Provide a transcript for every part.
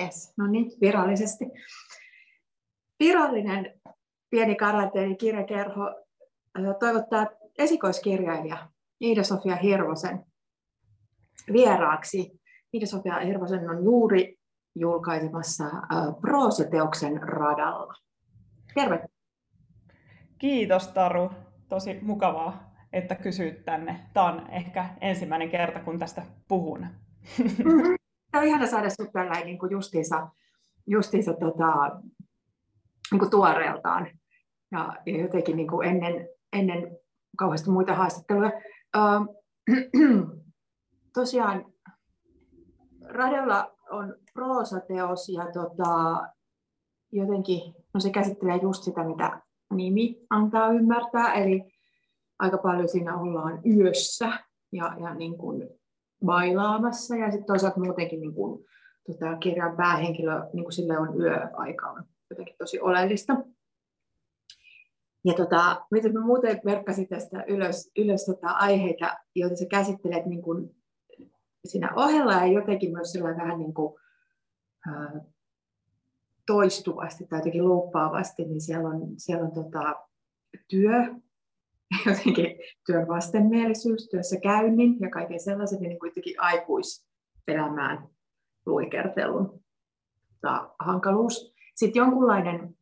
Yes, no niin, virallisesti. Virallinen pieni kirjakerho toivottaa esikoiskirjailija Iida-Sofia Hirvosen vieraaksi. Iida-Sofia Hirvosen on juuri julkaisemassa proosateoksen radalla. Tervetuloa. Kiitos Taru. Tosi mukavaa, että kysyit tänne. Tämä on ehkä ensimmäinen kerta, kun tästä puhun. Mm-hmm. Tämä on ihana saada sinut tällä niin kuin justiinsa, justiinsa tota, niin kuin tuoreeltaan ja, ja jotenkin niin kuin ennen, ennen kauheasti muita haastatteluja. tosiaan Radella on proosateos ja tota, jotenkin no se käsittelee just sitä, mitä nimi antaa ymmärtää, eli aika paljon siinä ollaan yössä ja, ja niin kuin bailaamassa ja sitten toisaalta muutenkin niin kuin, tota, kirjan päähenkilö, niin kuin sille on yöaika on jotenkin tosi oleellista. Ja tota, miten mä muuten merkkasin tästä ylös, ylös tota aiheita, joita sä käsittelet niin kuin siinä ohella ja jotenkin myös sillä vähän niin kuin, ää, toistuvasti tai jotenkin luuppaavasti, niin siellä on, siellä on tota, työ, jotenkin työn vastenmielisyys, työssä käynnin ja kaiken sellaisen niin kuitenkin aikuiselämään luikertelun tota, hankaluus. Sitten jonkunlainen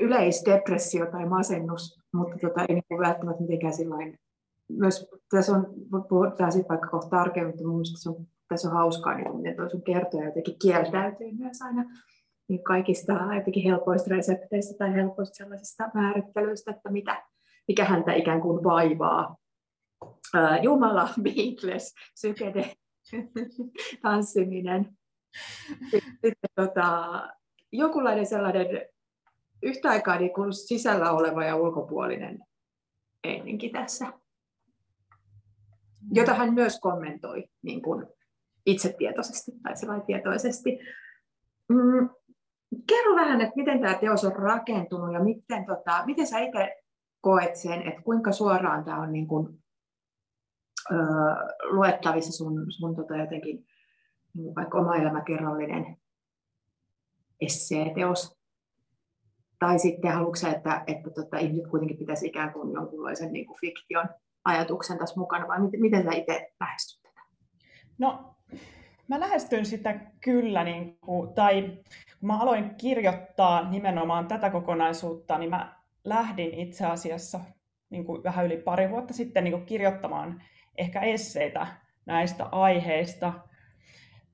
yleisdepressio tai masennus, mutta tota, ei niin välttämättä mitenkään sillain, myös tässä on, puhutaan sitten vaikka kohta tarkemmin, mutta on, tässä on hauskaa, niin miten toi sun kertoja jotenkin kieltäytyy myös aina niin kaikista jotenkin helpoista resepteistä tai helpoista sellaisista määrittelyistä, että mitä, mikä häntä ikään kuin vaivaa. Jumala, Beatles, sykede, tanssiminen. Sitten tota, jokinlainen sellainen yhtä aikaa niin kuin sisällä oleva ja ulkopuolinen eininki tässä, jota hän myös kommentoi niin kuin itsetietoisesti tai tietoisesti. Mm, kerro vähän, että miten tämä teos on rakentunut ja miten, tota, miten sä itse koet sen, että kuinka suoraan tämä on niin kuin, ö, luettavissa sun, sun tota jotenkin niin vaikka oma elämäkerrallinen esseeteos tai sitten haluatko että, että tota, ihmiset kuitenkin pitäisi ikään kuin jonkunlaisen niin kuin fiktion ajatuksen tässä mukana, vai miten, miten sä itse lähestyt tätä? No, mä lähestyn sitä kyllä, niin kuin, tai kun mä aloin kirjoittaa nimenomaan tätä kokonaisuutta, niin mä lähdin itse asiassa niin kuin vähän yli pari vuotta sitten niin kuin kirjoittamaan ehkä esseitä näistä aiheista,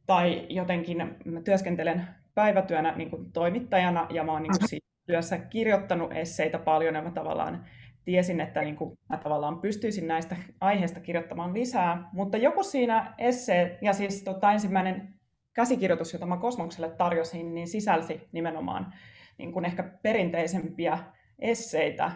tai jotenkin mä työskentelen päivätyönä niin kuin toimittajana, ja mä oon niin kuin työssä kirjoittanut esseitä paljon ja mä tavallaan tiesin, että niin kuin mä tavallaan pystyisin näistä aiheista kirjoittamaan lisää, mutta joku siinä esse, ja siis tota, ensimmäinen käsikirjoitus, jota mä Kosmokselle tarjosin, niin sisälsi nimenomaan niin kuin ehkä perinteisempiä esseitä,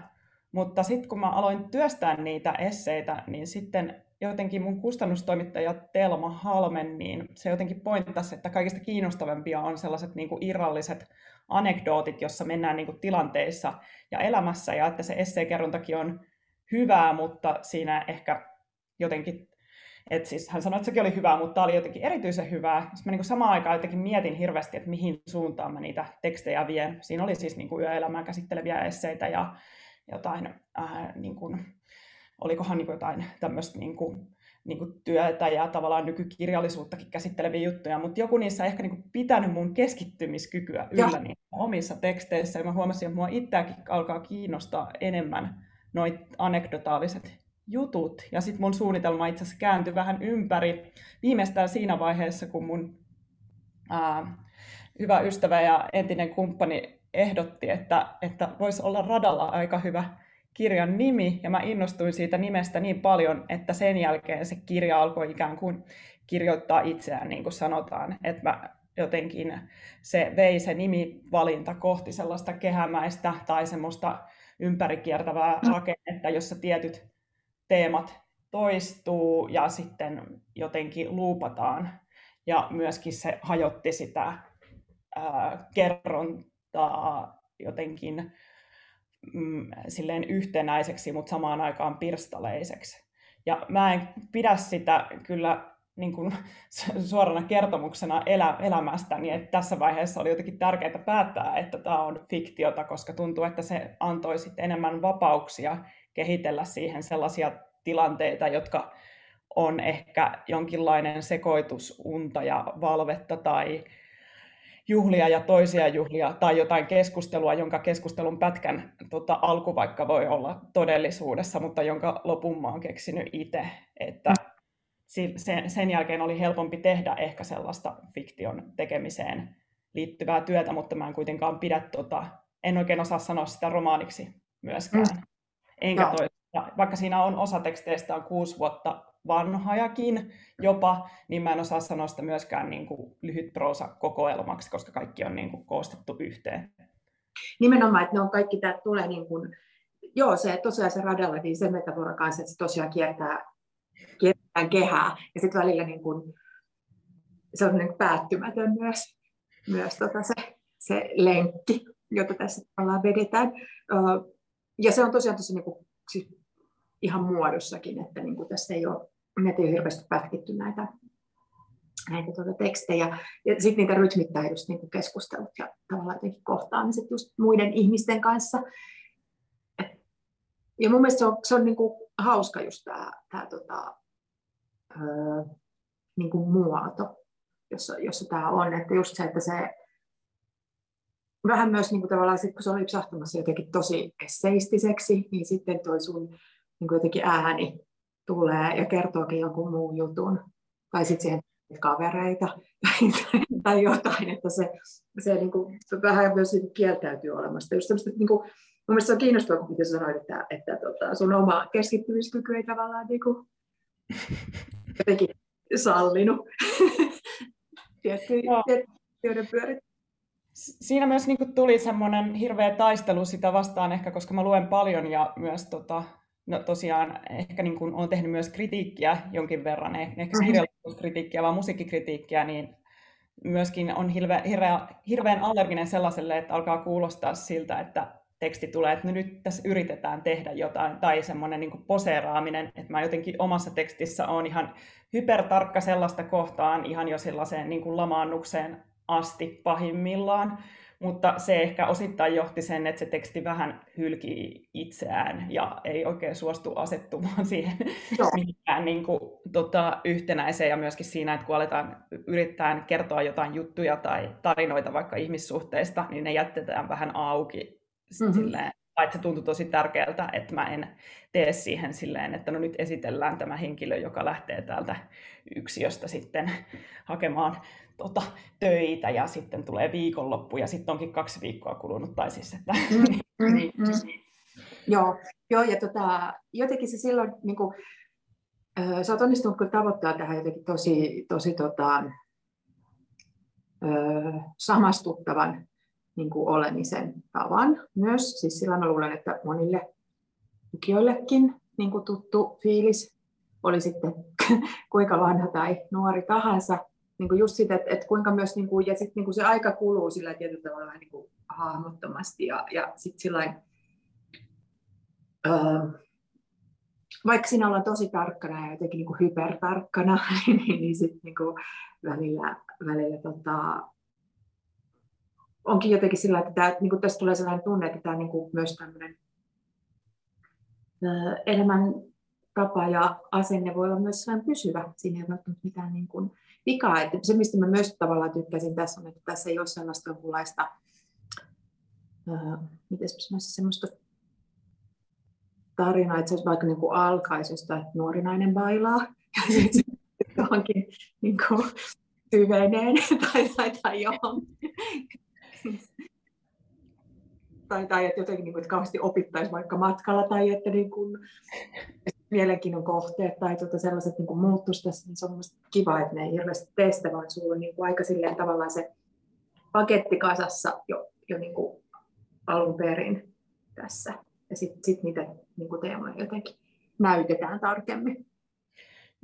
mutta sitten kun mä aloin työstää niitä esseitä, niin sitten jotenkin mun kustannustoimittaja Telma Halmen, niin se jotenkin pointtasi, että kaikista kiinnostavimpia on sellaiset niin kuin irralliset anekdootit, jossa mennään niin kuin tilanteissa ja elämässä, ja että se esseekerrontakin on hyvää, mutta siinä ehkä jotenkin, että siis hän sanoi, että sekin oli hyvää, mutta tämä oli jotenkin erityisen hyvää. Sitten mä niin samaan aikaan jotenkin mietin hirveästi, että mihin suuntaan mä niitä tekstejä vien. Siinä oli siis niin kuin yöelämää käsitteleviä esseitä ja jotain, äh, niin kuin, olikohan niin kuin jotain tämmöistä niin kuin, niin kuin työtä ja tavallaan nykykirjallisuuttakin käsitteleviä juttuja, mutta joku niissä ehkä niin kuin pitänyt mun keskittymiskykyä yllä niin omissa teksteissä, ja mä huomasin, että mua itseäkin alkaa kiinnostaa enemmän noit anekdotaaliset jutut, ja sitten mun suunnitelma itse asiassa kääntyi vähän ympäri, viimeistään siinä vaiheessa, kun mun ää, hyvä ystävä ja entinen kumppani ehdotti, että, että voisi olla radalla aika hyvä kirjan nimi, ja mä innostuin siitä nimestä niin paljon, että sen jälkeen se kirja alkoi ikään kuin kirjoittaa itseään, niin kuin sanotaan, että mä jotenkin se vei se nimivalinta kohti sellaista kehämäistä tai semmoista ympärikiertävää mm. rakennetta, jossa tietyt teemat toistuu ja sitten jotenkin luupataan. Ja myöskin se hajotti sitä ää, kerrontaa jotenkin mm, silleen yhtenäiseksi, mutta samaan aikaan pirstaleiseksi. Ja mä en pidä sitä kyllä niin kuin, suorana kertomuksena elä, elämästä, niin että tässä vaiheessa oli jotenkin tärkeää päättää, että tämä on fiktiota, koska tuntuu, että se antoi sitten enemmän vapauksia kehitellä siihen sellaisia tilanteita, jotka on ehkä jonkinlainen sekoitus unta ja valvetta tai juhlia ja toisia juhlia tai jotain keskustelua, jonka keskustelun pätkän tota, alku vaikka voi olla todellisuudessa, mutta jonka lopun mä oon keksinyt itse. Että sen, sen jälkeen oli helpompi tehdä ehkä sellaista fiktion tekemiseen liittyvää työtä, mutta mä en kuitenkaan pidä, tota, en oikein osaa sanoa sitä romaaniksi myöskään. Mm. Enkä no. toista, vaikka siinä on osa teksteistä on kuusi vuotta vanhajakin jopa, niin mä en osaa sanoa sitä myöskään niin kuin lyhyt proosa kokoelmaksi, koska kaikki on niin kuin koostettu yhteen. Nimenomaan, että ne on kaikki, tämä tulee niin kuin, joo, se tosiaan se radalla, niin se metafora kanssa, että se tosiaan kiertää, kiertää kehää, ja sitten välillä niin kuin, se on niin kuin päättymätön myös, myös tota se, se lenkki, jota tässä ollaan vedetään. Ja se on tosiaan tosi niin kuin, siis ihan muodossakin, että niin kuin tässä ei ole Meitä ei hirveästi pätkitty näitä, näitä tuota tekstejä. Ja sitten niitä rytmittää just niin keskustelut ja tavallaan jotenkin kohtaamiset just muiden ihmisten kanssa. Ja mun mielestä se on, se on niin kuin hauska just tämä, tämä tota, niin kuin muoto, jossa, jossa tämä on. Että just se, että se vähän myös niin kuin tavallaan sit, kun se on lipsahtamassa jotenkin tosi esseistiseksi, niin sitten toi sun niin kuin jotenkin ääni tulee ja kertookin jonkun muun jutun, tai sitten siihen kavereita tai, tai jotain, että se, se, niin kuin, se vähän myös niin kieltäytyy olemasta. Just niin kuin, mun mielestä se on kiinnostavaa, kun sanoit, että, että tota, sun oma keskittymiskyky ei tavallaan niin kuin, jotenkin sallinut tiettyjen pyörit. Siinä myös niin kuin, tuli semmoinen hirveä taistelu sitä vastaan ehkä, koska mä luen paljon ja myös tota, No tosiaan ehkä niin kuin olen tehnyt myös kritiikkiä jonkin verran, ehkä mm-hmm. kirjallisuuskritiikkiä, vaan musiikkikritiikkiä, niin myöskin on hirve, hirveä, hirveän allerginen sellaiselle, että alkaa kuulostaa siltä, että teksti tulee, että no nyt tässä yritetään tehdä jotain, tai semmoinen niin poseeraaminen, että mä jotenkin omassa tekstissä on ihan hypertarkka sellaista kohtaan, ihan jo sellaiseen niin kuin lamaannukseen asti pahimmillaan, mutta se ehkä osittain johti sen, että se teksti vähän hylki itseään ja ei oikein suostu asettumaan siihen Joo. mihinkään niin kuin, tota, yhtenäiseen ja myöskin siinä, että kun aletaan yrittää kertoa jotain juttuja tai tarinoita vaikka ihmissuhteista, niin ne jätetään vähän auki mm-hmm. silleen, tai se tuntui tosi tärkeältä, että mä en tee siihen silleen, että no nyt esitellään tämä henkilö, joka lähtee täältä yksiöstä sitten hakemaan tota, töitä ja sitten tulee viikonloppu ja sitten onkin kaksi viikkoa kulunut. Tai siis, että... Mm, mm, niin. mm. Joo, joo, ja tota, jotenkin se silloin, niin kuin, äh, sä oot onnistunut kyllä tavoittaa tähän jotenkin tosi, tosi tota, äh, samastuttavan niin kuin olemisen tavan myös. Siis sillä mä luulen, että monille lukijoillekin niin kuin tuttu fiilis oli sitten kuinka vanha tai nuori tahansa, niin kuin just sitä, että, että kuinka myös, niin kuin, ja sitten niin kuin se aika kuluu sillä tietyllä tavalla vähän niin kuin hahmottomasti, ja, ja sitten sillä öö, vaikka siinä ollaan tosi tarkkana ja jotenkin niin kuin hypertarkkana, niin, niin sitten niin kuin välillä, välillä tota, onkin jotenkin sillä, että tämä, niin kuin tästä tulee sellainen tunne, että tämä niin kuin myös tämmöinen elämän tapa ja asenne voi olla myös sellainen pysyvä. Siinä ei välttämättä mitään niin kuin, vikaa. Että se, mistä mä myös tavallaan tykkäsin tässä on, että tässä ei ole sellaista jonkunlaista, äh, miten semmoista tarinaa, että se olisi vaikka niin kuin alkaisi että nuori nainen bailaa, ja sitten johonkin niin kuin, syveneen tai, tai, tai johonkin. tai, tai että jotenkin niin kuin, että kauheasti opittaisi vaikka matkalla tai että niin kuin, mielenkiinnon kohteet tai tuota sellaiset niin muuttuisi tässä, niin se on mielestäni kiva, että ne ei hirveästi tee sitä, vaan sulla on niin aika silleen tavallaan se paketti kasassa jo, jo niin kuin alun perin tässä. Ja sitten sit niitä niin kuin teemoja jotenkin näytetään tarkemmin.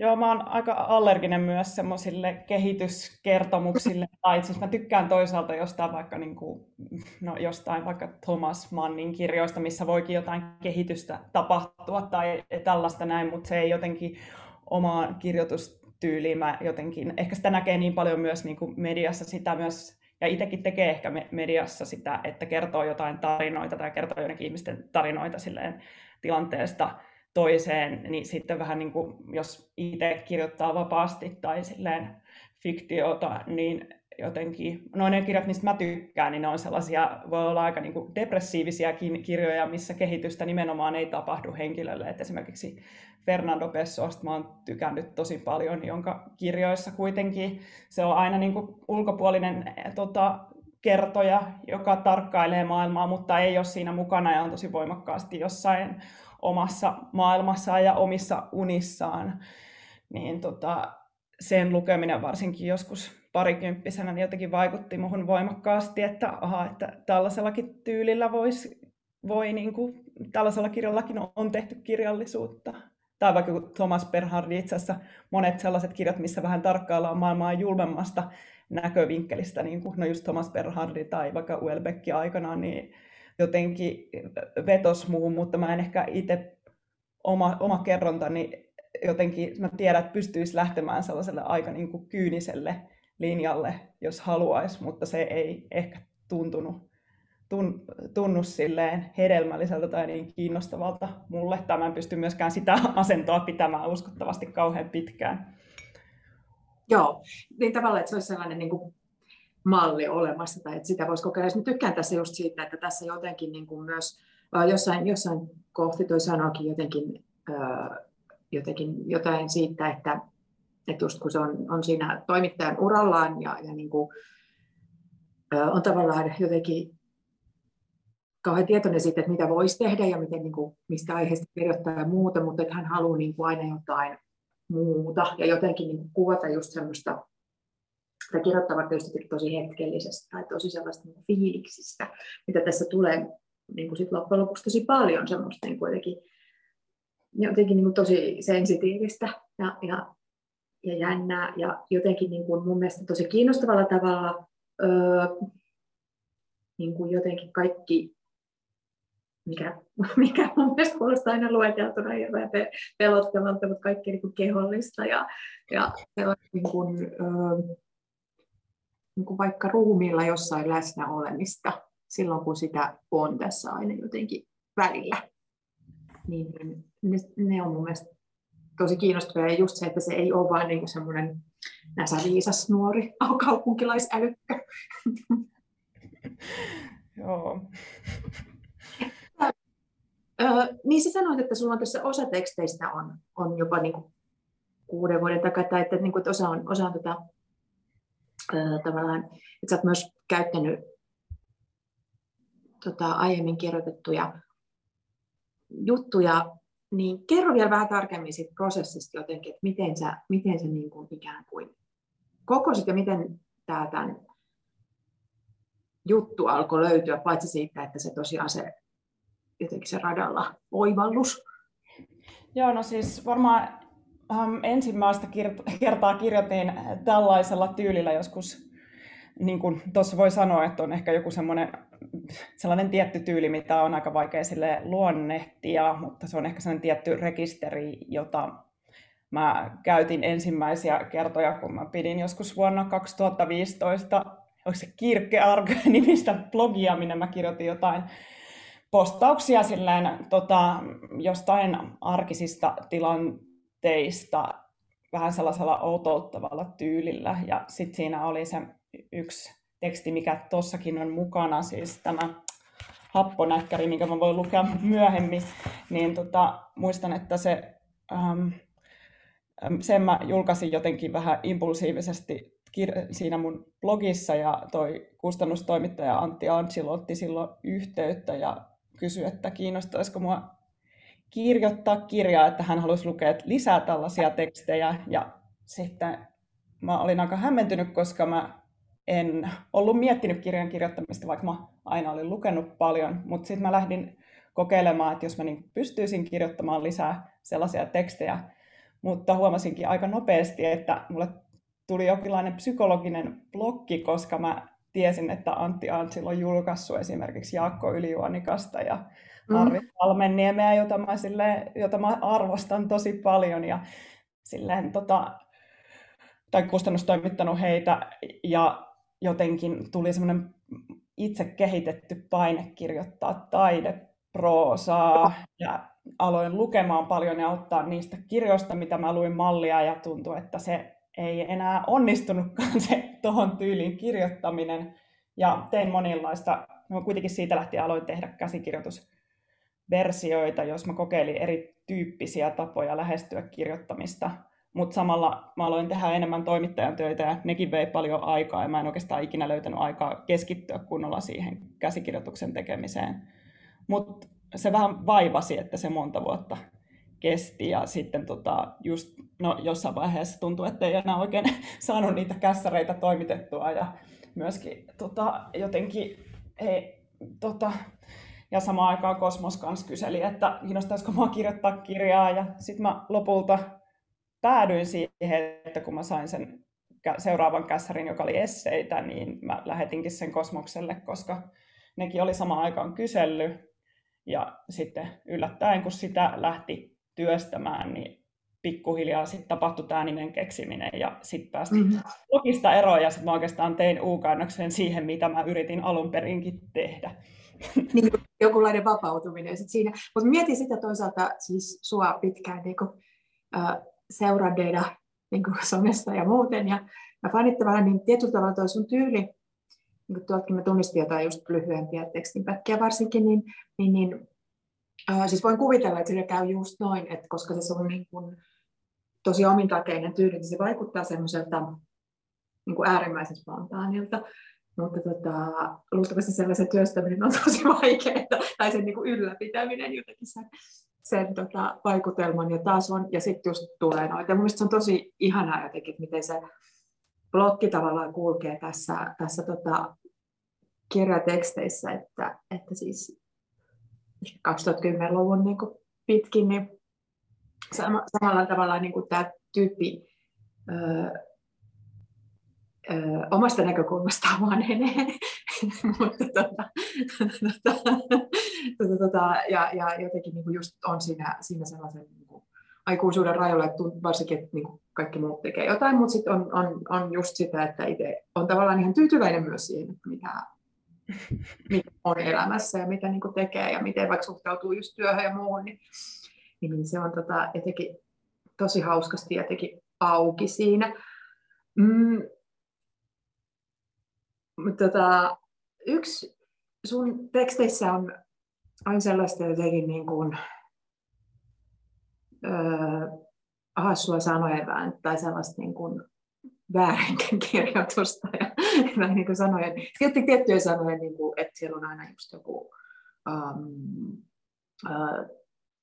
Joo, mä oon aika allerginen myös semmoisille kehityskertomuksille. tai siis mä tykkään toisaalta jostain vaikka, niin kuin, no jostain vaikka Thomas Mannin kirjoista, missä voikin jotain kehitystä tapahtua tai tällaista näin, mutta se ei jotenkin omaan kirjoitus tyyliin mä jotenkin, ehkä sitä näkee niin paljon myös niin kuin mediassa sitä myös, ja itsekin tekee ehkä mediassa sitä, että kertoo jotain tarinoita tai kertoo jonnekin ihmisten tarinoita silleen tilanteesta toiseen, niin sitten vähän niin kuin, jos itse kirjoittaa vapaasti tai silleen fiktiota, niin jotenkin, no ne kirjat, mistä mä tykkään, niin ne on sellaisia, voi olla aika niin kuin depressiivisia kirjoja, missä kehitystä nimenomaan ei tapahdu henkilölle. Et esimerkiksi Fernando Pessoasta mä oon tykännyt tosi paljon, jonka kirjoissa kuitenkin se on aina niin kuin ulkopuolinen tota, kertoja, joka tarkkailee maailmaa, mutta ei ole siinä mukana ja on tosi voimakkaasti jossain omassa maailmassaan ja omissa unissaan. Niin tota, sen lukeminen varsinkin joskus parikymppisenä niin jotenkin vaikutti muhun voimakkaasti, että, aha, että tällaisellakin tyylillä voisi, voi, niin kuin, tällaisella kirjallakin on tehty kirjallisuutta. Tai vaikka Thomas Bernhard itse asiassa monet sellaiset kirjat, missä vähän tarkkaillaan maailmaa julmemmasta näkövinkkelistä, niin kuin no just Thomas Bernhardi tai vaikka Uelbeck aikanaan, niin jotenkin vetos muuhun, mutta mä en ehkä itse oma, oma kerrontani jotenkin, mä tiedän, että pystyisi lähtemään sellaiselle aika niin kuin kyyniselle linjalle, jos haluaisi, mutta se ei ehkä tuntunut, tun, tunnu silleen hedelmälliseltä tai niin kiinnostavalta mulle. Tai en pysty myöskään sitä asentoa pitämään uskottavasti kauhean pitkään. Joo, niin tavallaan, että se olisi sellainen niin kuin malli olemassa, tai että sitä voisi kokeilla. Mä tykkään tässä just siitä, että tässä jotenkin niin kuin myös jossain, jossain kohti toi sanoikin jotenkin, jotenkin jotain siitä, että, että just kun se on, on siinä toimittajan urallaan ja, ja niin kuin, on tavallaan jotenkin kauhean tietoinen siitä, että mitä voisi tehdä ja miten, niin kuin, mistä aiheesta kirjoittaa ja muuta, mutta että hän haluaa niin kuin aina jotain muuta ja jotenkin niin kuin kuvata just semmoista sitä kirjoittavat tietysti tosi hetkellisestä tai tosi sellaista niin fiiliksistä, mitä tässä tulee niin kuin sit loppujen lopuksi tosi paljon semmoista niin kuin jotenkin, jotenkin niin kuin tosi sensitiivistä ja, ja, ja jännää ja jotenkin niin kuin mun mielestä tosi kiinnostavalla tavalla öö, niin kuin jotenkin kaikki mikä, mikä mun mielestä kuulostaa aina lueteltuna ja pelottavalta, mutta kaikki niin kuin kehollista ja, ja niin kuin, öö, niin kuin vaikka ruumiilla jossain läsnä olemista silloin, kun sitä on tässä aina jotenkin välillä. Niin, niin ne, ne on mun mielestä tosi kiinnostavia. Ja just se, että se ei ole vain niin semmoinen näsäviisas nuori kaupunkilaisälykkö. Joo. Ö, niin sä sanoit, että sulla on tässä osa teksteistä on, on jopa niin kuin kuuden vuoden takaa, tai että, niin kuin, että osa on, osa on tota, tavallaan, että sä oot myös käyttänyt tota, aiemmin kirjoitettuja juttuja, niin kerro vielä vähän tarkemmin siitä prosessista jotenkin, että miten sä, miten sä niin kuin ikään kuin kokosit ja miten tämä tämän juttu alkoi löytyä, paitsi siitä, että se tosiaan se jotenkin se radalla oivallus. Joo, no siis varmaan Um, ensimmäistä kertaa kirjoitin tällaisella tyylillä joskus, niin kuin tuossa voi sanoa, että on ehkä joku semmoinen sellainen tietty tyyli, mitä on aika vaikea sille luonnehtia, mutta se on ehkä sellainen tietty rekisteri, jota mä käytin ensimmäisiä kertoja, kun mä pidin joskus vuonna 2015, onko se Kirkearg-nimistä blogia, minne mä kirjoitin jotain postauksia silleen, tota, jostain arkisista tilanteista, teistä vähän sellaisella outouttavalla tyylillä. Ja sitten siinä oli se yksi teksti, mikä tuossakin on mukana, siis tämä happonäkkäri, minkä mä voin lukea myöhemmin, niin tota, muistan, että se, ähm, sen mä julkaisin jotenkin vähän impulsiivisesti kir- siinä mun blogissa ja toi kustannustoimittaja Antti Antsilo otti silloin yhteyttä ja kysyi, että kiinnostaisiko mua kirjoittaa kirjaa, että hän halusi lukea lisää tällaisia tekstejä. Ja sitten mä olin aika hämmentynyt, koska mä en ollut miettinyt kirjan kirjoittamista, vaikka mä aina olin lukenut paljon. Mutta sitten mä lähdin kokeilemaan, että jos mä niin pystyisin kirjoittamaan lisää sellaisia tekstejä. Mutta huomasinkin aika nopeasti, että mulle tuli jonkinlainen psykologinen blokki, koska mä tiesin, että Antti Antsil on julkaissut esimerkiksi Jaakko Ylijuonikasta ja. Arvi Salmenniemeä, jota mä, silleen, jota mä arvostan tosi paljon. Ja silleen, tota, tai kustannustoimittanut heitä ja jotenkin tuli semmoinen itse kehitetty paine kirjoittaa taideproosaa ja aloin lukemaan paljon ja ottaa niistä kirjoista, mitä mä luin mallia ja tuntui, että se ei enää onnistunutkaan se tuohon tyyliin kirjoittaminen. Ja tein monenlaista, no kuitenkin siitä lähtien aloin tehdä käsikirjoitusversioita, jos mä kokeilin erityyppisiä tapoja lähestyä kirjoittamista. Mutta samalla mä aloin tehdä enemmän toimittajan töitä ja nekin vei paljon aikaa ja mä en oikeastaan ikinä löytänyt aikaa keskittyä kunnolla siihen käsikirjoituksen tekemiseen. Mutta se vähän vaivasi, että se monta vuotta kesti ja sitten tota, just no, jossain vaiheessa tuntui, että ei enää oikein saanut niitä kässäreitä toimitettua ja myöskin tota, jotenkin hei, tota, ja samaan aikaan Kosmos kanssa kyseli, että kiinnostaisiko mua kirjoittaa kirjaa ja sitten mä lopulta päädyin siihen, että kun mä sain sen seuraavan kässärin, joka oli esseitä, niin mä lähetinkin sen Kosmokselle, koska nekin oli samaan aikaan kysellyt. Ja sitten yllättäen, kun sitä lähti työstämään, niin pikkuhiljaa sitten tapahtui tämä nimen keksiminen ja sitten päästiin mm-hmm. logista eroon ja sitten mä oikeastaan tein u siihen, mitä mä yritin alun perinkin tehdä. Niin, jokinlainen vapautuminen sit siinä. Mutta mietin sitä toisaalta siis sua pitkään niin kuin, äh, seuranneena niin kuin somesta ja muuten. Ja mä fanittan vähän niin tietyllä tavalla toi sun tyyli, niin kuin tuoltakin mä tunnistin jotain just lyhyempiä tekstinpätkiä varsinkin, niin, niin, niin äh, siis voin kuvitella, että se käy just noin, että koska se on niin kuin, tosi omintakeinen tyyli, niin se vaikuttaa semmoiselta niin kuin äärimmäisen spontaanilta. Mutta tota, luultavasti sellaisen työstäminen on tosi vaikeaa, tai sen niin ylläpitäminen jotenkin sen, sen tota, vaikutelman ja tason, ja sitten just tulee noita. Mielestäni se on tosi ihanaa jotenkin, miten se blokki tavallaan kulkee tässä, tässä tota, kirjateksteissä, että, että siis 2010-luvun niin kuin pitkin, niin samalla tavalla niin kuin tämä tyyppi öö, öö, omasta näkökulmastaan vanhenee, mutta tota, tota, tota, tota, ja, ja jotenkin niin kuin just on siinä, siinä sellaisen niin kuin aikuisuuden rajoilla, että varsinkin että niin kuin kaikki muut tekee jotain, mutta sitten on, on, on just sitä, että itse on tavallaan ihan tyytyväinen myös siihen, että mitä, mitä on elämässä ja mitä niin kuin tekee ja miten vaikka suhtautuu just työhön ja muuhun, niin niin se on tota, etenkin tosi hauskasti jotenkin auki siinä. Mm. Tota, yksi sun teksteissä on aina sellaista jotenkin niin kuin, öö, hassua sanojen tai sellaista niin kuin väärinkirjoitusta ja, ja niin kuin sanojen, tiettyjä sanoja, niin kuin, että siellä on aina just joku um, uh,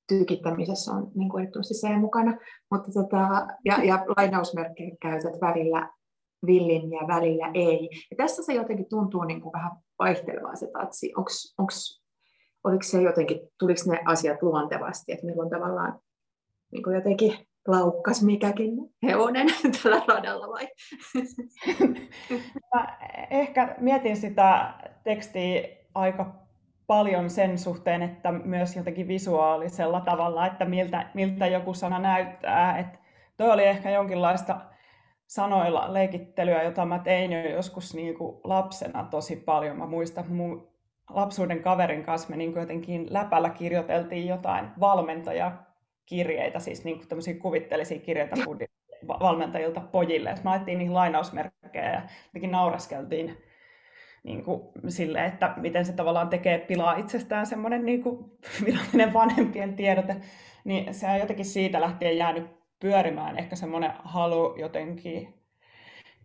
tyykittämisessä on niin kuin erityisesti se mukana, mutta tota, ja, ja lainausmerkkejä käytät välillä villin ja välillä ei. Ja tässä se jotenkin tuntuu niin kuin vähän vaihtelevaa se tatsi. Onks, onks, oliko se jotenkin, tuliko ne asiat luontevasti, että milloin tavallaan niin kuin jotenkin laukkas mikäkin hevonen tällä radalla vai? Mä ehkä mietin sitä tekstiä aika paljon sen suhteen, että myös jotenkin visuaalisella tavalla, että miltä, miltä joku sana näyttää. Että toi oli ehkä jonkinlaista sanoilla leikittelyä, jota mä tein jo joskus niin kuin lapsena tosi paljon. Mä muistan, että mun lapsuuden kaverin kanssa me niin kuin jotenkin läpällä kirjoiteltiin jotain valmentajakirjeitä, siis niin kuin tämmöisiä kuvittelisia kirjeitä valmentajilta pojille. Mä laitettiin niihin lainausmerkkejä ja jotenkin nauraskeltiin niin kuin, sille, että miten se tavallaan tekee pilaa itsestään semmoinen niin kuin, virallinen vanhempien tiedote, niin se on jotenkin siitä lähtien jäänyt pyörimään ehkä semmoinen halu jotenkin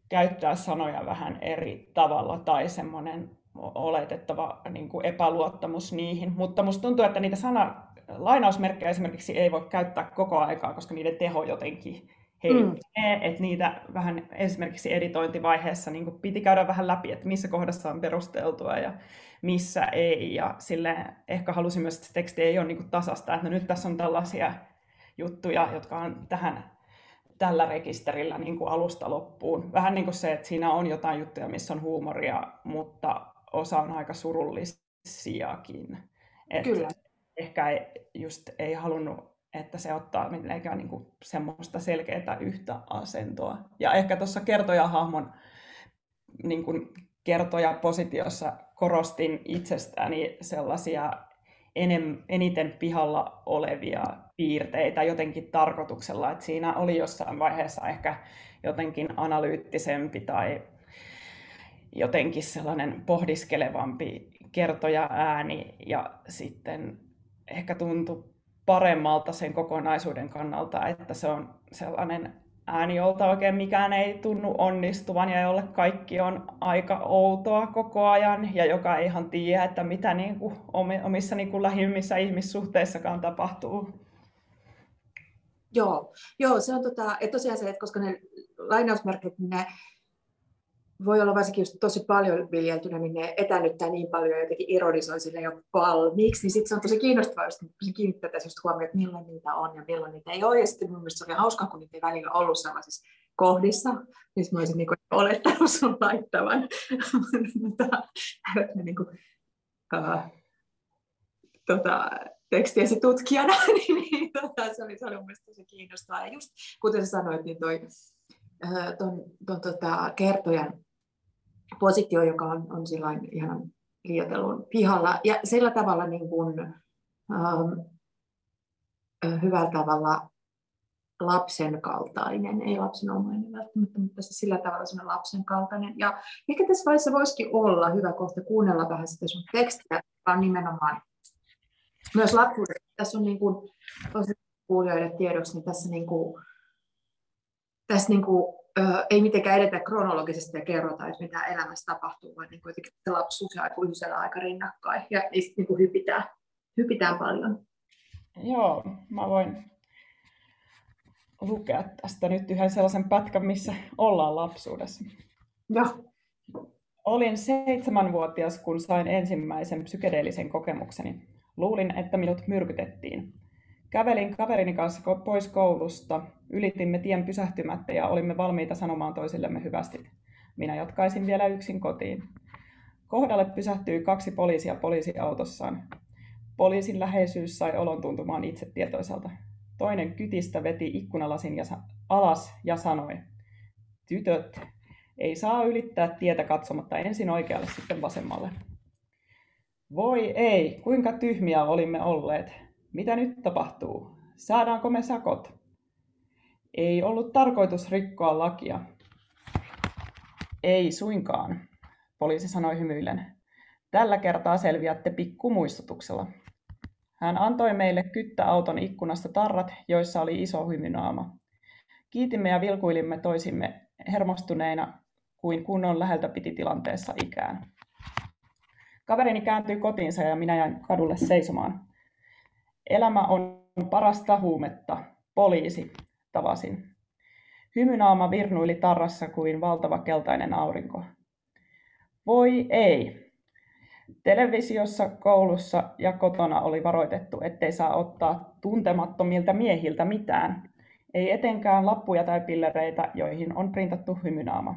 käyttää sanoja vähän eri tavalla tai semmoinen oletettava niin kuin epäluottamus niihin. Mutta musta tuntuu, että niitä sana, lainausmerkkejä esimerkiksi ei voi käyttää koko aikaa, koska niiden teho jotenkin heikkenee, mm. että niitä vähän esimerkiksi editointivaiheessa niin piti käydä vähän läpi, että missä kohdassa on perusteltua ja missä ei. Ja sille ehkä halusin myös, että se teksti ei ole niin tasasta, että no nyt tässä on tällaisia juttuja, jotka on tähän tällä rekisterillä niin kuin alusta loppuun. Vähän niin kuin se, että siinä on jotain juttuja, missä on huumoria, mutta osa on aika surullisiakin. Et Kyllä. Ehkä ei, just ei halunnut että se ottaa mitenkään niin kuin semmoista selkeää yhtä asentoa. Ja ehkä tuossa kertojahahmon niin kuin kertoja positiossa korostin itsestäni sellaisia enem, eniten pihalla olevia piirteitä jotenkin tarkoituksella, että siinä oli jossain vaiheessa ehkä jotenkin analyyttisempi tai jotenkin sellainen pohdiskelevampi kertoja ääni. Ja sitten ehkä tuntui paremmalta sen kokonaisuuden kannalta, että se on sellainen ääni, jolta oikein mikään ei tunnu onnistuvan ja jolle kaikki on aika outoa koko ajan ja joka ei ihan tiedä, että mitä niin kuin omissa niin kuin lähimmissä ihmissuhteissakaan tapahtuu. Joo, joo se on tota, tosiaan se, että koska ne lainausmerkit, ne voi olla varsinkin just tosi paljon viljeltynä, niin ne etänyttää niin paljon ja jotenkin ironisoi sille jo valmiiksi, niin sitten se on tosi kiinnostavaa just kiinnittää tässä just huomioon, että milloin niitä on ja milloin niitä ei ole. Ja sitten mun mielestä se oli hauskaa, kun niitä ei välillä ollut sellaisissa kohdissa, niin mä olisin niin olettanut sun laittavan niin kuin, uh, tota, tekstiesi tutkijana, niin, niin tota, se oli, se oli mun mielestä tosi kiinnostavaa. Ja just kuten sä sanoit, niin toi, ton, ton, tota, kertojan positio, joka on, on ihan liiotelun pihalla. Ja sillä tavalla niin kuin, ähm, hyvällä tavalla lapsen kaltainen, ei lapsenomainen välttämättä, mutta sillä tavalla se lapsen kaltainen. Ja ehkä tässä vaiheessa voisikin olla hyvä kohta kuunnella vähän sitä sun tekstiä, joka on nimenomaan myös lapsuudesta. Tässä on niin kuin, tosi kuulijoille tiedoksi, niin tässä, niin kuin, tässä niin kuin ei mitenkään edetä kronologisesti ja kerrota, että mitä elämässä tapahtuu, vaan niin kuitenkin se lapsuus ja aikuisuus aika rinnakkain ja niistä niin kuin hypitään, hypitään paljon. Joo, mä voin lukea tästä nyt yhden sellaisen pätkän, missä ollaan lapsuudessa. Joo. Olin seitsemänvuotias, kun sain ensimmäisen psykedeellisen kokemukseni. Luulin, että minut myrkytettiin. Kävelin kaverini kanssa pois koulusta, ylitimme tien pysähtymättä ja olimme valmiita sanomaan toisillemme hyvästi. Minä jatkaisin vielä yksin kotiin. Kohdalle pysähtyi kaksi poliisia poliisiautossaan. Poliisin läheisyys sai olon tuntumaan itsetietoiselta. Toinen kytistä veti ikkunalasin ja sa- alas ja sanoi, tytöt, ei saa ylittää tietä katsomatta ensin oikealle sitten vasemmalle. Voi ei, kuinka tyhmiä olimme olleet. Mitä nyt tapahtuu? Saadaanko me sakot? Ei ollut tarkoitus rikkoa lakia. Ei suinkaan, poliisi sanoi hymyillen. Tällä kertaa selviätte pikkumuistutuksella. Hän antoi meille kyttäauton ikkunasta tarrat, joissa oli iso hymynaama. Kiitimme ja vilkuilimme toisimme hermostuneina kuin kunnon läheltä piti tilanteessa ikään. Kaverini kääntyi kotiinsa ja minä jäin kadulle seisomaan. Elämä on parasta huumetta, poliisi, tavasin. Hymynaama virnuili tarrassa kuin valtava keltainen aurinko. Voi ei! Televisiossa, koulussa ja kotona oli varoitettu, ettei saa ottaa tuntemattomilta miehiltä mitään. Ei etenkään lappuja tai pillereitä, joihin on printattu hymynaama.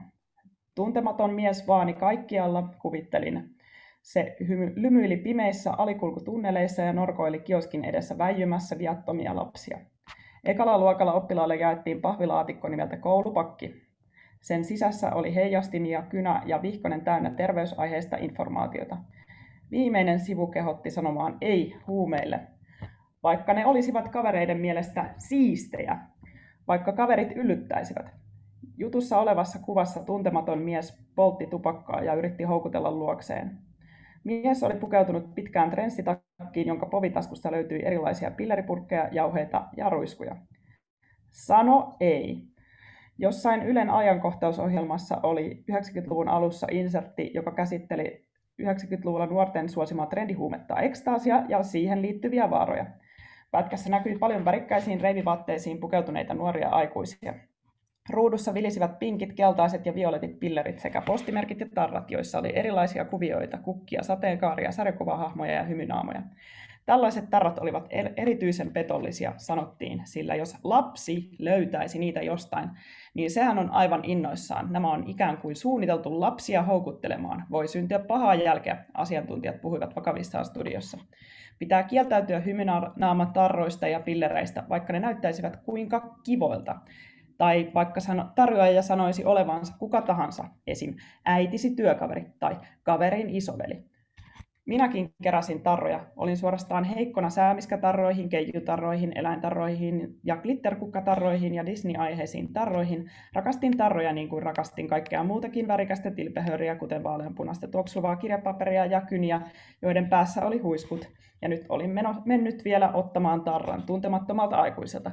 Tuntematon mies vaani kaikkialla, kuvittelin. Se hymy, lymyili pimeissä alikulkutunneleissa ja norkoili kioskin edessä väijymässä viattomia lapsia. Ekalla luokalla oppilaalle jaettiin pahvilaatikko nimeltä koulupakki. Sen sisässä oli heijastimia, kynä ja vihkonen täynnä terveysaiheista informaatiota. Viimeinen sivu kehotti sanomaan ei huumeille, vaikka ne olisivat kavereiden mielestä siistejä, vaikka kaverit yllyttäisivät. Jutussa olevassa kuvassa tuntematon mies poltti tupakkaa ja yritti houkutella luokseen. Mies oli pukeutunut pitkään trenssitakkiin, jonka povitaskusta löytyi erilaisia pilleripurkkeja, jauheita ja ruiskuja. Sano ei. Jossain Ylen ajankohtausohjelmassa oli 90-luvun alussa insertti, joka käsitteli 90-luvulla nuorten suosimaa trendihuumetta ekstaasia ja siihen liittyviä vaaroja. Pätkässä näkyi paljon värikkäisiin reivivaatteisiin pukeutuneita nuoria aikuisia. Ruudussa vilisivät pinkit, keltaiset ja violetit pillerit sekä postimerkit ja tarrat, joissa oli erilaisia kuvioita, kukkia, sateenkaaria, sarjakuvahahmoja ja hymynaamoja. Tällaiset tarrat olivat erityisen petollisia, sanottiin, sillä jos lapsi löytäisi niitä jostain, niin sehän on aivan innoissaan. Nämä on ikään kuin suunniteltu lapsia houkuttelemaan. Voi syntyä pahaa jälkeä, asiantuntijat puhuivat vakavissaan studiossa. Pitää kieltäytyä hymynaamatarroista ja pillereistä, vaikka ne näyttäisivät kuinka kivoilta. Tai vaikka sano, tarjoaja sanoisi olevansa kuka tahansa, esim. äitisi työkaveri tai kaverin isoveli. Minäkin keräsin tarroja. Olin suorastaan heikkona säämiskätarroihin, keijutarroihin, eläintarroihin ja glitterkukkatarroihin ja Disney-aiheisiin tarroihin. Rakastin tarroja niin kuin rakastin kaikkea muutakin värikästä tilpehöriä, kuten vaaleanpunaista tuoksuvaa kirjapaperia ja kyniä, joiden päässä oli huiskut. Ja nyt olin meno, mennyt vielä ottamaan tarran tuntemattomalta aikuiselta.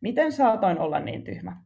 Miten saatoin olla niin tyhmä?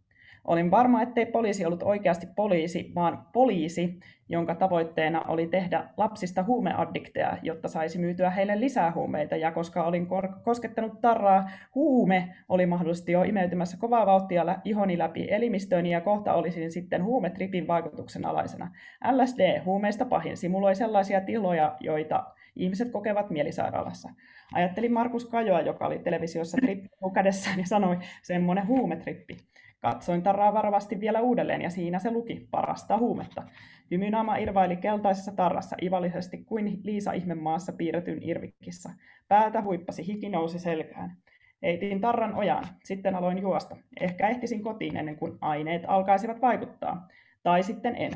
Olin varma, ettei poliisi ollut oikeasti poliisi, vaan poliisi, jonka tavoitteena oli tehdä lapsista huumeaddikteja, jotta saisi myytyä heille lisää huumeita. Ja koska olin koskettanut tarraa, huume oli mahdollisesti jo imeytymässä kovaa vauhtia ihoni läpi elimistöni ja kohta olisin sitten huumetripin vaikutuksen alaisena. LSD, huumeista pahin, simuloi sellaisia tiloja, joita ihmiset kokevat mielisairaalassa. Ajattelin Markus Kajoa, joka oli televisiossa trippi kädessään ja sanoi, semmoinen huumetrippi. Katsoin tarraa varovasti vielä uudelleen ja siinä se luki, parasta huumetta. Hymynaama irvaili keltaisessa tarrassa ivallisesti kuin Liisa ihmemaassa piirretyn irvikkissä. Päätä huippasi, hiki nousi selkään. Eitin tarran ojaan, sitten aloin juosta. Ehkä ehtisin kotiin ennen kuin aineet alkaisivat vaikuttaa. Tai sitten en.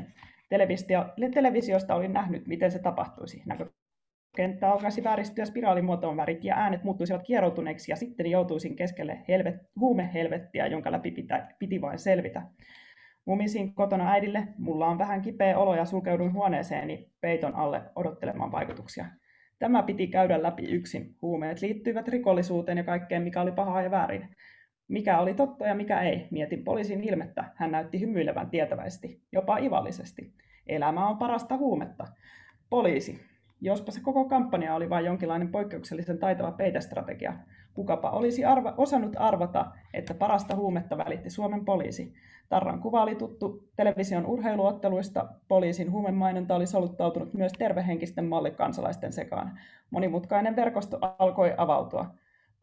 Televisio, televisiosta olin nähnyt, miten se tapahtuisi. Kenttä alkaisi vääristyä spiraalimuotoon värit ja äänet muuttuisivat kieroutuneiksi ja sitten joutuisin keskelle helvet, huumehelvettiä, jonka läpi pitä, piti vain selvitä. Mumisin kotona äidille, mulla on vähän kipeä olo ja sulkeuduin huoneeseeni peiton alle odottelemaan vaikutuksia. Tämä piti käydä läpi yksin. Huumeet liittyivät rikollisuuteen ja kaikkeen, mikä oli pahaa ja väärin. Mikä oli totta ja mikä ei, mietin poliisin ilmettä. Hän näytti hymyilevän tietävästi, jopa ivallisesti. Elämä on parasta huumetta. Poliisi, Jospa se koko kampanja oli vain jonkinlainen poikkeuksellisen taitava peitestrategia, kukapa olisi arva, osannut arvata, että parasta huumetta välitti Suomen poliisi. Tarran kuva oli tuttu television urheiluotteluista, poliisin huumemainonta oli soluttautunut myös tervehenkisten mallikansalaisten sekaan. Monimutkainen verkosto alkoi avautua.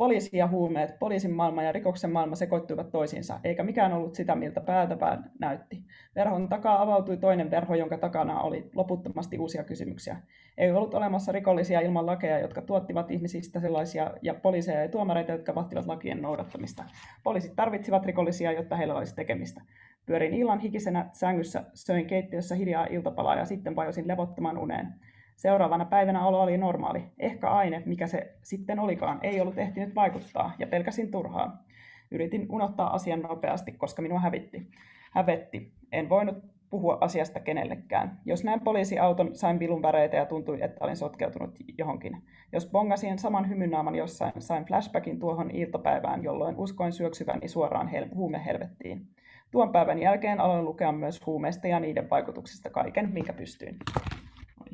Poliisi ja huumeet, poliisin maailma ja rikoksen maailma sekoittuivat toisiinsa, eikä mikään ollut sitä, miltä päältäpään näytti. Verhon takaa avautui toinen verho, jonka takana oli loputtomasti uusia kysymyksiä. Ei ollut olemassa rikollisia ilman lakeja, jotka tuottivat ihmisistä sellaisia ja poliiseja ja tuomareita, jotka vahtivat lakien noudattamista. Poliisit tarvitsivat rikollisia, jotta heillä olisi tekemistä. Pyörin illan hikisenä sängyssä, söin keittiössä hiljaa iltapalaa ja sitten vajosin levottoman uneen. Seuraavana päivänä olo oli normaali. Ehkä aine, mikä se sitten olikaan, ei ollut ehtinyt vaikuttaa ja pelkäsin turhaa. Yritin unohtaa asian nopeasti, koska minua hävitti. Hävetti. En voinut puhua asiasta kenellekään. Jos näin poliisiauton, sain pilun väreitä ja tuntui, että olin sotkeutunut johonkin. Jos bongasin saman hymynaaman jossain, sain flashbackin tuohon iltapäivään, jolloin uskoin syöksyväni suoraan hel- huumehelvettiin. Tuon päivän jälkeen aloin lukea myös huumeista ja niiden vaikutuksista kaiken, minkä pystyin.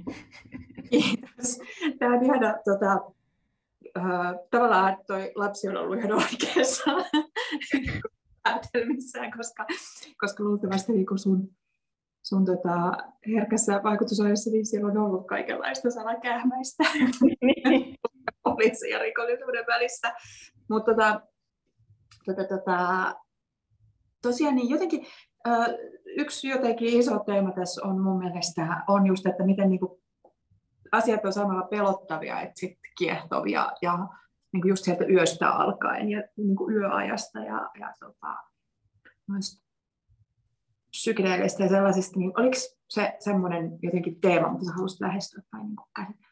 Kiitos. Tämä on ihana, tota, äh, tavallaan toi lapsi on ollut ihan oikeassa päätelmissään, koska, koska luultavasti niin sun, sun tota, herkässä vaikutusajassa niin siellä on ollut kaikenlaista salakähmäistä niin. poliisi ja rikollisuuden välissä. Mutta tota, tota, tota, tosiaan niin jotenkin yksi jotenkin iso teema tässä on mun mielestä on just, että miten niin kuin asiat on samalla pelottavia, että sitten kiehtovia ja niin kuin just sieltä yöstä alkaen ja niin kuin yöajasta ja, ja tota, psykedeelistä ja sellaisista, niin oliko se semmoinen jotenkin teema, mitä sä haluaisit lähestyä tai niin käsitellä?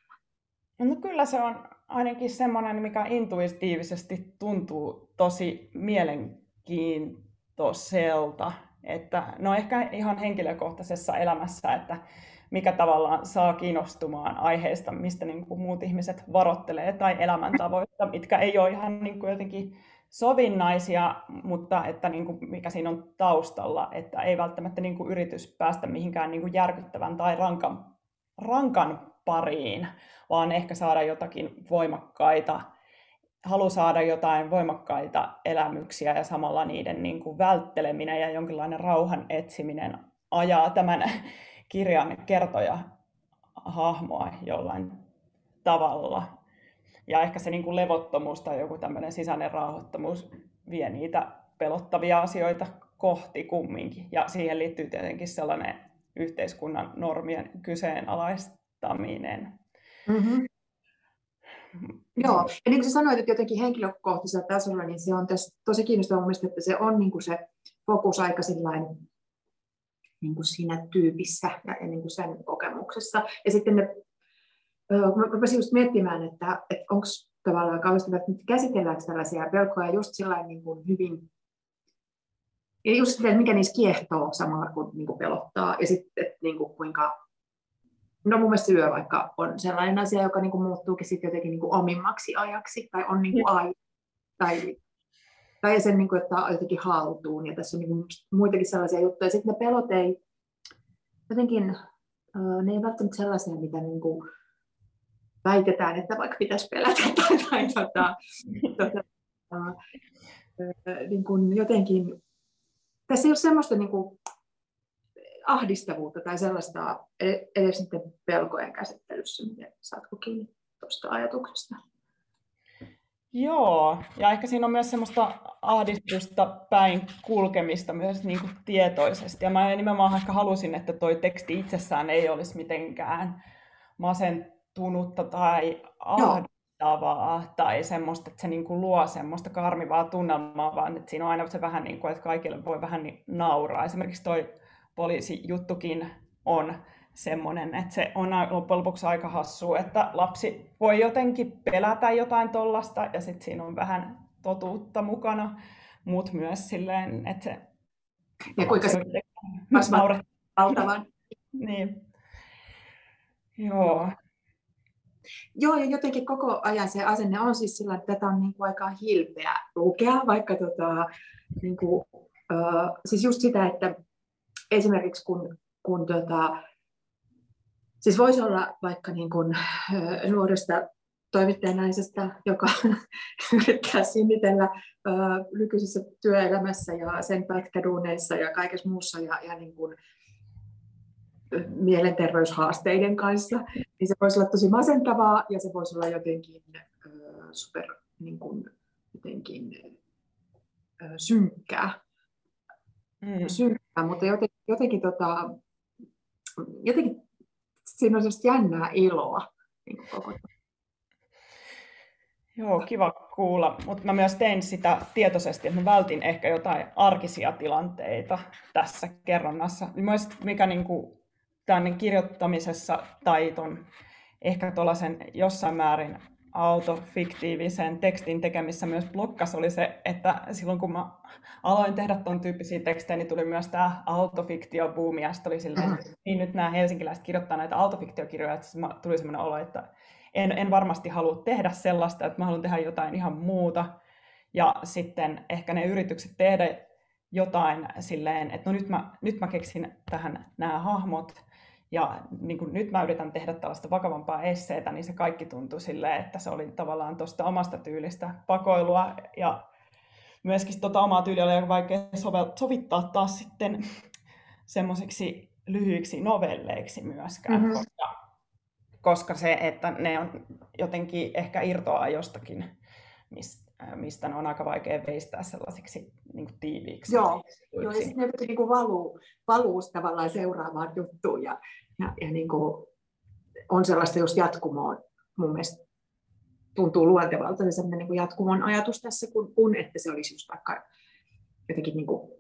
No kyllä se on ainakin semmoinen, mikä intuitiivisesti tuntuu tosi mielenkiintoiselta. Että, no ehkä ihan henkilökohtaisessa elämässä, että mikä tavallaan saa kiinnostumaan aiheesta, mistä niin kuin muut ihmiset varottelee, tai elämäntavoista, mitkä ei ole ihan niin kuin jotenkin sovinnaisia, mutta että niin kuin mikä siinä on taustalla, että ei välttämättä niin kuin yritys päästä mihinkään niin kuin järkyttävän tai rankan, rankan pariin, vaan ehkä saada jotakin voimakkaita, halu saada jotain voimakkaita elämyksiä ja samalla niiden niin kuin vältteleminen ja jonkinlainen rauhan etsiminen ajaa tämän kirjan kertoja hahmoa jollain tavalla. Ja ehkä se niin kuin levottomuus tai joku tämmöinen sisäinen rauhoittomuus vie niitä pelottavia asioita kohti kumminkin. Ja siihen liittyy tietenkin sellainen yhteiskunnan normien kyseenalaistaminen. Mm-hmm. Joo, ja niin kuin sanoit, että jotenkin henkilökohtaisella tasolla, niin se on tässä tosi kiinnostavaa mielestäni, että se on niin kuin se fokus aika sillain, niin kuin siinä tyypissä ja, niin kuin sen kokemuksessa. Ja sitten ne, mä rupesin just miettimään, että, että onko tavallaan kauheasti nyt käsitelläänkö tällaisia pelkoja just sillä niin kuin hyvin, ja just sitä, että mikä niissä kiehtoo samalla kun niin kuin pelottaa, ja sitten että niin kuin kuinka No mun mielestä yö vaikka on sellainen asia, joka niin kuin muuttuukin sitten jotenkin niin kuin omimmaksi ajaksi, tai on niin kuin ai, tai, tai sen, niin kuin, että jotenkin haltuun, ja tässä on niin kuin muitakin sellaisia juttuja. Sitten ne pelot ei, jotenkin, ne ei välttämättä sellaisia, mitä niin kuin väitetään, että vaikka pitäisi pelätä, tai, tai tota, tota, niin kuin jotenkin, tässä ei ole semmoista niin kuin, ahdistavuutta tai sellaista e- edes niiden pelkojen käsittelyssä, miten saatko kiinni tuosta ajatuksesta? Joo, ja ehkä siinä on myös semmoista ahdistusta päin kulkemista myös niin kuin tietoisesti. Ja mä nimenomaan ehkä halusin, että toi teksti itsessään ei olisi mitenkään masentunutta tai ahdistavaa Joo. tai semmoista, että se niin kuin luo semmoista karmivaa tunnelmaa, vaan että siinä on aina se vähän niin kuin, että kaikille voi vähän niin nauraa. Esimerkiksi toi poliisijuttukin on semmoinen, että se on loppujen lopuksi aika hassu, että lapsi voi jotenkin pelätä jotain tollasta ja sitten siinä on vähän totuutta mukana, mutta myös silleen, että se... Ja kuinka se valtavan. niin. Joo. Joo, ja jotenkin koko ajan se asenne on siis sillä, että tätä on niin kuin aika hilpeä lukea, vaikka tota, niin kuin, uh, siis just sitä, että esimerkiksi kun, kun tota, siis voisi olla vaikka niin kuin, nuoresta toimittajanaisesta, joka yrittää sinnitellä nykyisessä työelämässä ja sen pätkäduuneissa ja kaikessa muussa ja, ja niin kuin, mielenterveyshaasteiden kanssa, niin se voisi olla tosi masentavaa ja se voisi olla jotenkin ö, super niin kuin, jotenkin, ö, synkkää. Mm. synkkää, mutta jotenkin, jotenkin, tota, jotenkin siinä on sellaista jännää iloa niin koko Joo, kiva kuulla, mutta mä myös tein sitä tietoisesti, että mä vältin ehkä jotain arkisia tilanteita tässä kerronnassa. Myös mikä niin kuin, tämän kirjoittamisessa tai ton, ehkä tuollaisen jossain määrin autofiktiivisen tekstin tekemissä myös blokkas oli se, että silloin kun mä aloin tehdä tuon tyyppisiä tekstejä, niin tuli myös tämä autofiktiobuumi, ja sitten oli silleen, että niin nyt nämä helsinkiläiset kirjoittaa näitä autofiktiokirjoja, että tuli sellainen olo, että en, en varmasti halua tehdä sellaista, että mä haluan tehdä jotain ihan muuta, ja sitten ehkä ne yritykset tehdä jotain silleen, että no nyt mä, nyt mä keksin tähän nämä hahmot, ja niin kuin nyt mä yritän tehdä tällaista vakavampaa esseetä, niin se kaikki tuntui silleen, että se oli tavallaan tuosta omasta tyylistä pakoilua ja myöskin tota omaa tyyliä oli aika vaikea sovittaa taas sitten semmoisiksi lyhyiksi novelleiksi myöskään, mm-hmm. koska, koska se, että ne on jotenkin ehkä irtoaa jostakin, mistä ne on aika vaikea veistää sellaisiksi niin kuin tiiviiksi. Joo, joo ja sitten ne niin kuin valuu, valuu tavallaan seuraavaan juttuun ja, ja, ja niin kuin on sellaista just jatkumoa mun mielestä tuntuu luontevalta se sellainen niin kuin jatkumon ajatus tässä, kun, kun että se olisi just vaikka jotenkin niin kuin,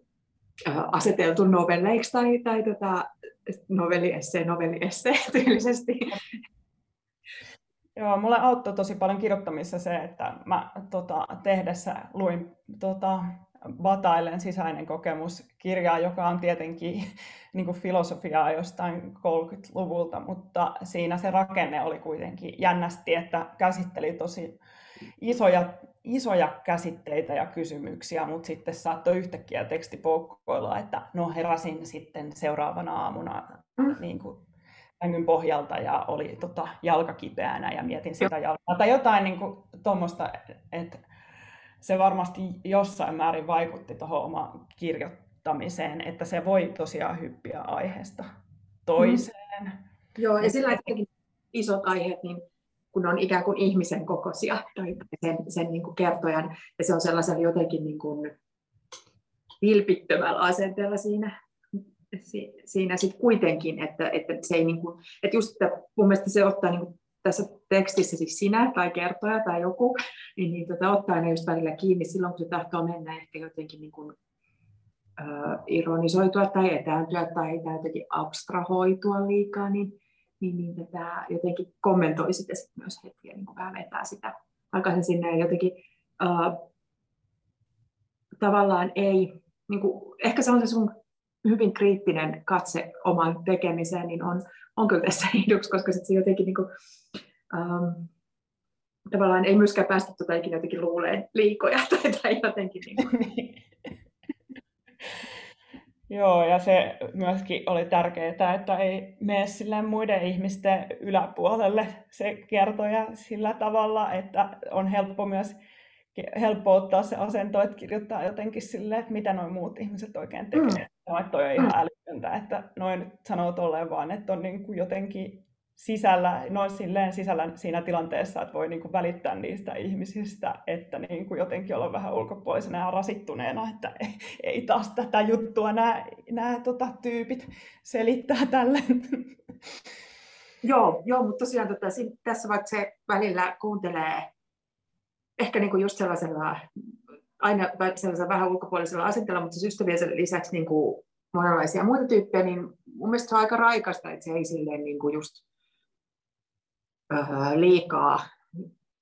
aseteltu novelleiksi tai, tai tota, novelliesse, novelliesse tyylisesti. Joo, mulle auttoi tosi paljon kirjoittamissa se, että mä tota, tehdessä luin tota, Batailen sisäinen kokemus kirjaa, joka on tietenkin niin kuin filosofiaa jostain 30-luvulta, mutta siinä se rakenne oli kuitenkin jännästi, että käsitteli tosi isoja, isoja käsitteitä ja kysymyksiä, mutta sitten saattoi yhtäkkiä teksti poukkoilla, että no heräsin sitten seuraavana aamuna mm. niin kuin sängyn pohjalta ja oli tota, jalka kipeänä ja mietin sitä jalkaa. Tai jotain niin tuommoista, että se varmasti jossain määrin vaikutti tuohon omaan kirjoittamiseen, että se voi tosiaan hyppiä aiheesta toiseen. Mm. Joo, ja sillä isot aiheet, niin kun on ikään kuin ihmisen kokoisia tai sen, sen niin kuin kertojan, ja se on sellaisella jotenkin niin kuin vilpittömällä asenteella siinä, siinä sit kuitenkin, että, että se ei niin kuin, että just että mun mielestä se ottaa niin kuin tässä tekstissä siis sinä tai kertoja tai joku, niin, niin tota, ottaa ne just välillä kiinni silloin, kun se tahtoo mennä ehkä jotenkin niin kuin, äh, ironisoitua tai etääntyä tai, jotenkin abstrahoitua liikaa, niin, niin, niin tätä jotenkin kommentoi sitä sit myös hetkiä, niin kuin vähän vetää sitä takaisin sinne jotenkin äh, tavallaan ei, niin kuin, ehkä se on se sun hyvin kriittinen katse omaan tekemiseen, niin on, on kyllä tässä eduksi, koska sit se jotenkin niin kuin, ähm, tavallaan ei myöskään päästä tuota ikinä jotenkin luuleen liikoja tai, tai jotenkin. Niin kuin. Joo, ja se myöskin oli tärkeää, että ei mene sille muiden ihmisten yläpuolelle se kertoja sillä tavalla, että on helppo myös helppo ottaa se asento, että kirjoittaa jotenkin silleen, että mitä nuo muut ihmiset oikein tekee. Mm. Että toi on ihan mm. älytöntä, että noin sanoo tolleen vaan, että on niin kuin jotenkin sisällä, noin silleen sisällä siinä tilanteessa, että voi niin kuin välittää niistä ihmisistä, että niin kuin jotenkin olla vähän ulkopuolisena ja rasittuneena, että ei, ei taas tätä juttua nämä, nämä tota, tyypit selittää tälle. Joo, joo mutta tosiaan tota, tässä vaikka se välillä kuuntelee ehkä niin kuin just sellaisella, aina sellaisella vähän ulkopuolisella asenteella, mutta siis ystävien lisäksi niin kuin monenlaisia muita tyyppejä, niin mun mielestä se on aika raikasta, että se ei silleen niin kuin just öö, liikaa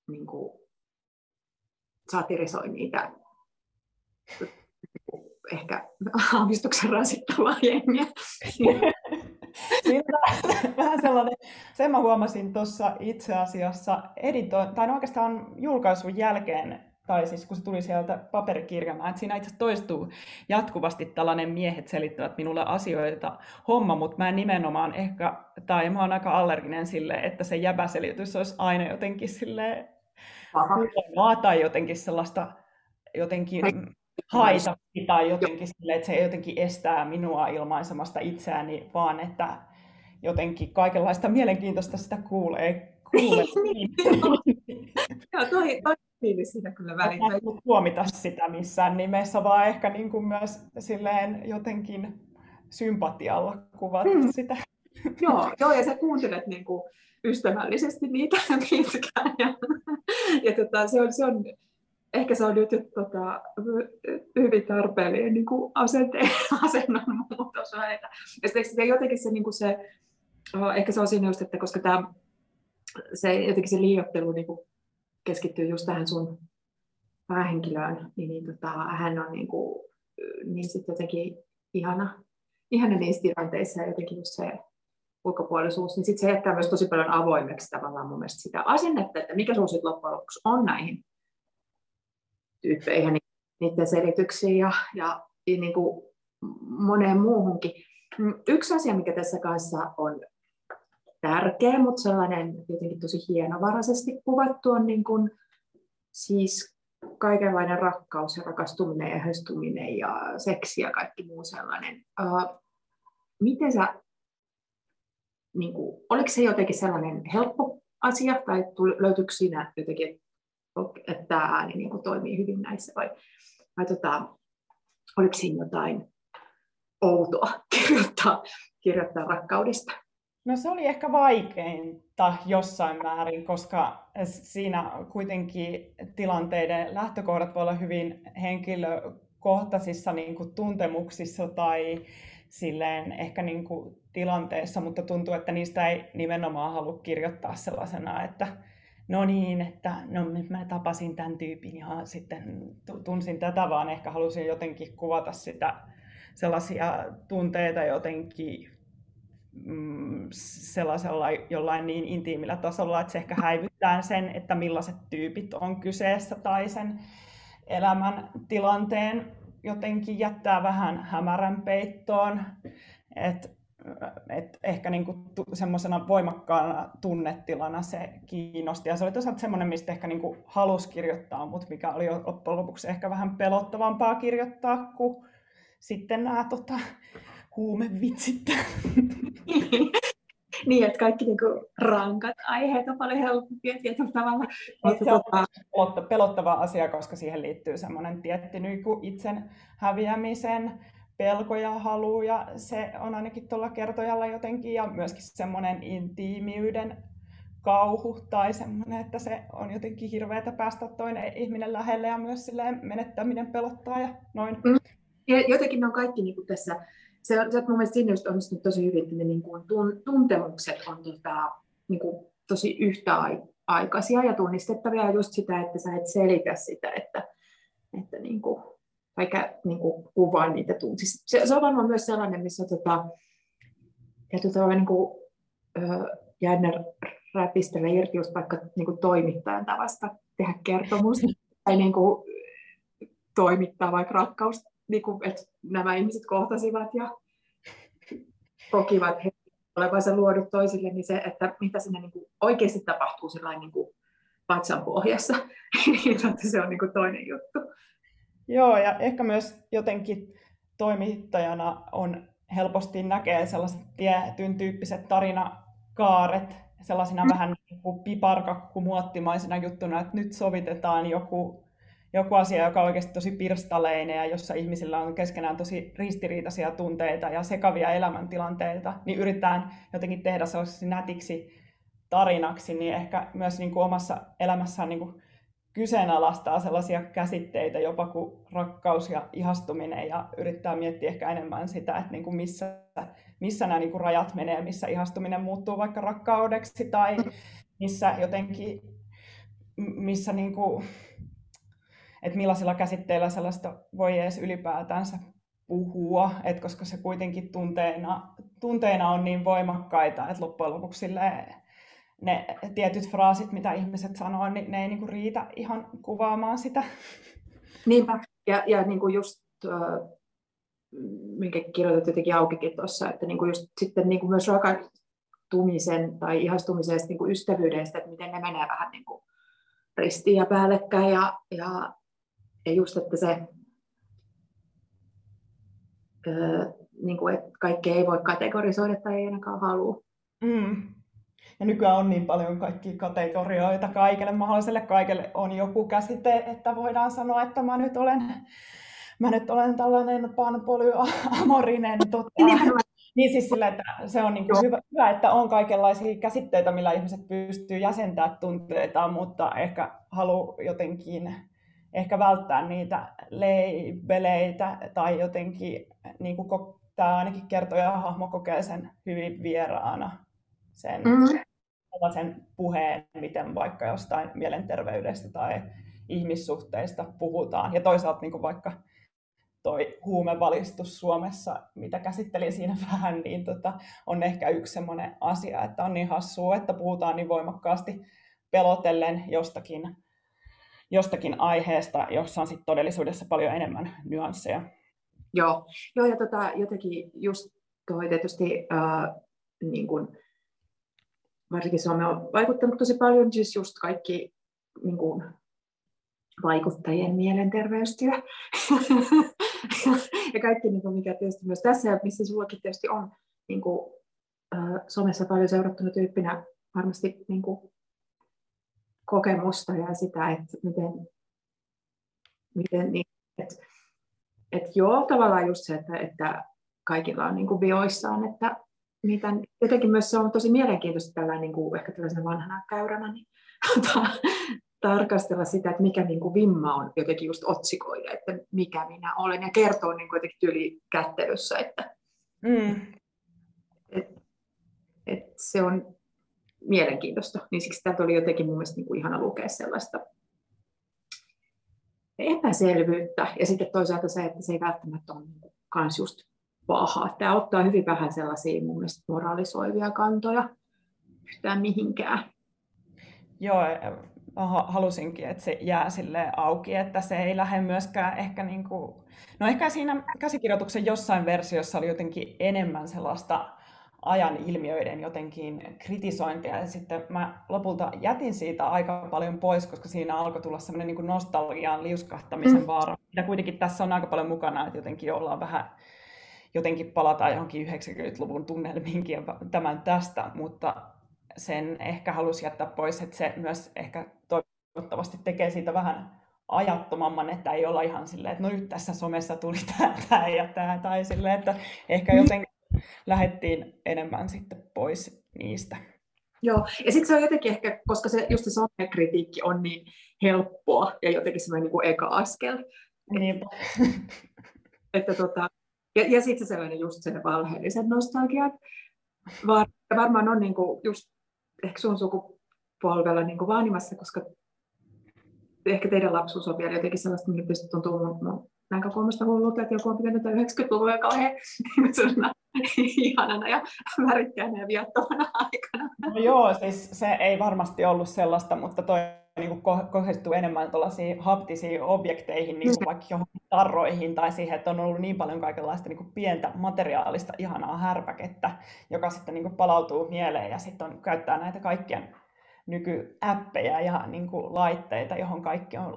niin kuin satirisoi niitä ehkä aavistuksen rasittavaa jengiä. vähän sellainen, sen mä huomasin tuossa itse asiassa edito- tai no oikeastaan julkaisun jälkeen, tai siis kun se tuli sieltä paperikirjana, että siinä itse toistuu jatkuvasti tällainen miehet selittävät minulle asioita homma, mutta mä en nimenomaan ehkä, tai mä oon aika allerginen sille, että se jäbäselitys olisi aina jotenkin sille tai jotenkin sellaista jotenkin haitatti tai jotenkin sille, että se jotenkin estää minua ilmaisemasta itseäni, vaan että jotenkin kaikenlaista mielenkiintoista sitä kuulee. Joo, toi, toi fiilis siinä kyllä välittää. huomita sitä missään nimessä, vaan ehkä niin kuin myös silleen jotenkin sympatialla kuvata hmm. sitä. Joo, joo, ja sä kuuntelet niin kuin ystävällisesti niitä pitkään. Ja, ja tota, se, on, se on ehkä se on nyt tota, hyvin tarpeellinen niin kuin asenteen, asennon muutos. Ja sitten jotenkin se, niin kuin se, ehkä se on siinä just, että koska tämä, se, jotenkin se liiottelu niin kuin keskittyy just tähän sun päähenkilöön, niin, niin tota, hän on niin, kuin, niin sitten jotenkin ihana, ihana niissä tilanteissa ja jotenkin just se ulkopuolisuus, niin sitten se jättää myös tosi paljon avoimeksi tavallaan mun mielestä sitä asennetta, että mikä sun sitten loppujen lopuksi on näihin tyyppeihin, niiden selityksiin ja, ja niin kuin moneen muuhunkin. Yksi asia, mikä tässä kanssa on tärkeä, mutta sellainen jotenkin tosi hienovaraisesti kuvattu on niin kuin, siis kaikenlainen rakkaus ja rakastuminen ja höstuminen ja seksi ja kaikki muu sellainen. Uh, miten sä, niin kuin, oliko se jotenkin sellainen helppo asia tai löytyykö siinä jotenkin, että tämä ääni niin kuin toimii hyvin näissä vai, vai tota, oliko siinä jotain outoa kirjoittaa, kirjoittaa rakkaudesta? No se oli ehkä vaikeinta jossain määrin, koska siinä kuitenkin tilanteiden lähtökohdat voi olla hyvin henkilökohtaisissa niin kuin tuntemuksissa tai silleen ehkä niin kuin tilanteessa, mutta tuntuu, että niistä ei nimenomaan halua kirjoittaa sellaisena, että no niin, että no mä tapasin tämän tyypin ja sitten tunsin tätä, vaan ehkä halusin jotenkin kuvata sitä sellaisia tunteita jotenkin mm, sellaisella jollain niin intiimillä tasolla, että se ehkä häivyttää sen, että millaiset tyypit on kyseessä tai sen elämän tilanteen jotenkin jättää vähän hämärän peittoon. Et et ehkä niinku semmoisena voimakkaana tunnetilana se kiinnosti. Ja se oli toisaalta semmoinen, mistä ehkä niinku halusi kirjoittaa, mutta mikä oli loppujen lopuksi ehkä vähän pelottavampaa kirjoittaa kuin sitten nämä tota, huumevitsit. niin, että kaikki niin kuin, rankat aiheet on paljon helpompia tietyllä tavalla. Mutta, se on tota... pelottava asia, koska siihen liittyy semmoinen tietty niin itsen häviämisen pelko ja halu, ja se on ainakin tuolla kertojalla jotenkin, ja myöskin semmoinen intiimiyden kauhu tai semmoinen, että se on jotenkin hirveätä päästä toinen ihminen lähelle ja myös silleen menettäminen pelottaa ja noin. Mm. Ja jotenkin ne on kaikki niin kuin tässä, se se on mun mielestä siinä just onnistunut tosi hyvin, että ne niin kuin tuntemukset on tota, niin kuin tosi yhtäaikaisia ja tunnistettavia just sitä, että sä et selitä sitä, että, että niin kuin, vaikka niin kuin kuvaa niitä tuntia. Se, se on varmaan myös sellainen, missä tota, ja niin kuin, ö, jännä räpistellä irti just vaikka niin kuin toimittajan tavasta tehdä kertomus tai niin kuin, toimittaa vaikka rakkaus, niin kuin, että nämä ihmiset kohtasivat ja kokivat olevansa luodut toisille, niin se, että mitä sinne niin kuin oikeasti tapahtuu niin kuin vatsan pohjassa, niin se on niin kuin toinen juttu. Joo, ja ehkä myös jotenkin toimittajana on helposti näkee sellaiset tietyn tyyppiset tarinakaaret, sellaisina mm. vähän niin kuin piparkakkumuottimaisina juttuna, että nyt sovitetaan joku, joku asia, joka on oikeasti tosi pirstaleinen ja jossa ihmisillä on keskenään tosi ristiriitaisia tunteita ja sekavia elämäntilanteita, niin yritetään jotenkin tehdä sellaisiksi nätiksi tarinaksi, niin ehkä myös niin kuin omassa elämässään niin kuin kyseenalaistaa sellaisia käsitteitä jopa kuin rakkaus ja ihastuminen ja yrittää miettiä ehkä enemmän sitä, että niin kuin missä, missä nämä niin kuin rajat menee, missä ihastuminen muuttuu vaikka rakkaudeksi tai missä jotenkin, missä niin kuin, että millaisilla käsitteillä sellaista voi edes ylipäätänsä puhua, että koska se kuitenkin tunteina, tunteina on niin voimakkaita, että loppujen lopuksi ne tietyt fraasit, mitä ihmiset sanoo, niin ne ei niinku riitä ihan kuvaamaan sitä. Niinpä, ja, ja niinku just, äh, minkä kirjoitat jotenkin aukikin tuossa, että niinku just sitten niinku myös rakastumisen tai ihastumisesta niinku ystävyydestä, että miten ne menee vähän niinku ristiin ja päällekkäin, ja, ja, ja just, että se, äh, niinku, että kaikkea ei voi kategorisoida tai ei ainakaan halua. Mm. Ja nykyään on niin paljon kaikkia kategorioita kaikille mahdolliselle. Kaikille on joku käsite, että voidaan sanoa, että mä nyt olen, mä nyt olen tällainen panpolyamorinen. Tota, niin siis sillä, että se on niin hyvä, hyvä, että on kaikenlaisia käsitteitä, millä ihmiset pystyy jäsentämään tunteita, mutta ehkä halu jotenkin ehkä välttää niitä leibeleitä tai jotenkin, niin kuin tämä ainakin kertoo ja hahmo kokee sen hyvin vieraana sen mm. sellaisen puheen, miten vaikka jostain mielenterveydestä tai ihmissuhteista puhutaan. Ja toisaalta niin kuin vaikka toi huumevalistus Suomessa, mitä käsittelin siinä vähän, niin tota, on ehkä yksi sellainen asia, että on niin hassua, että puhutaan niin voimakkaasti pelotellen jostakin, jostakin aiheesta, jossa on sit todellisuudessa paljon enemmän nyansseja. Joo, Joo ja tota, jotenkin just toi tietysti äh, niin kun varsinkin Suomi on vaikuttanut tosi paljon, siis just kaikki niin kuin, vaikuttajien mielenterveystyö ja kaikki, niin kuin, mikä tietysti myös tässä ja missä sinullakin tietysti on niin kuin, äh, somessa paljon seurattuna tyyppinä varmasti niin kuin, kokemusta ja sitä, että miten, miten niin, että, että joo, tavallaan just se, että, että kaikilla on niin kuin vioissaan, että mitä, jotenkin myös se on tosi mielenkiintoista tällä niin kuin, ehkä tällaisena vanhana käyränä, niin tarkastella sitä, että mikä niin kuin vimma on jotenkin just otsikoida, että mikä minä olen, ja kertoo niin kuin jotenkin tyyli kättelyssä, että mm. et, et se on mielenkiintoista. Niin siksi täältä oli jotenkin mun mielestä niin kuin ihana lukea sellaista epäselvyyttä, ja sitten toisaalta se, että se ei välttämättä ole niin kans just paha. Tämä ottaa hyvin vähän sellaisia mun mielestä moralisoivia kantoja yhtään mihinkään. Joo, halusinkin, että se jää sille auki, että se ei lähde myöskään ehkä niin kuin... No ehkä siinä käsikirjoituksen jossain versiossa oli jotenkin enemmän sellaista ajan ilmiöiden jotenkin kritisointia, ja sitten mä lopulta jätin siitä aika paljon pois, koska siinä alkoi tulla semmoinen niin nostalgian liuskahtamisen mm. vaara, mitä kuitenkin tässä on aika paljon mukana, että jotenkin ollaan vähän jotenkin palataan johonkin 90-luvun tunnelmiinkin ja tämän tästä, mutta sen ehkä halusi jättää pois, että se myös ehkä toivottavasti tekee siitä vähän ajattomamman, että ei olla ihan silleen, että no nyt tässä somessa tuli tämä, tämä ja tämä, tai silleen, että ehkä mm. jotenkin lähdettiin enemmän sitten pois niistä. Joo, ja sitten se on jotenkin ehkä, koska se, just se somekritiikki on niin helppoa ja jotenkin semmoinen niin eka askel. Niin. että tota, ja, ja sitten se sellainen just se valheellisen nostalgiat. Var, varmaan on niin kuin just ehkä sun sukupolvella niin kuin vaanimassa, koska ehkä teidän lapsuus on vielä jotenkin sellaista, mikä tietysti tuntuu mun näkökulmasta hullulta, että joku on pitänyt 90-luvun ja kauhean ihanana ja värikkäänä ja viattomana aikana. No joo, siis se ei varmasti ollut sellaista, mutta toi niin kohdistuu enemmän tuollaisiin haptisiin objekteihin, niin kuin mm. vaikka johonkin tarroihin tai siihen, että on ollut niin paljon kaikenlaista niin kuin pientä materiaalista ihanaa härpäkettä, joka sitten niin kuin palautuu mieleen ja sitten on, käyttää näitä kaikkien nykyäppejä ja niin kuin laitteita, johon kaikki on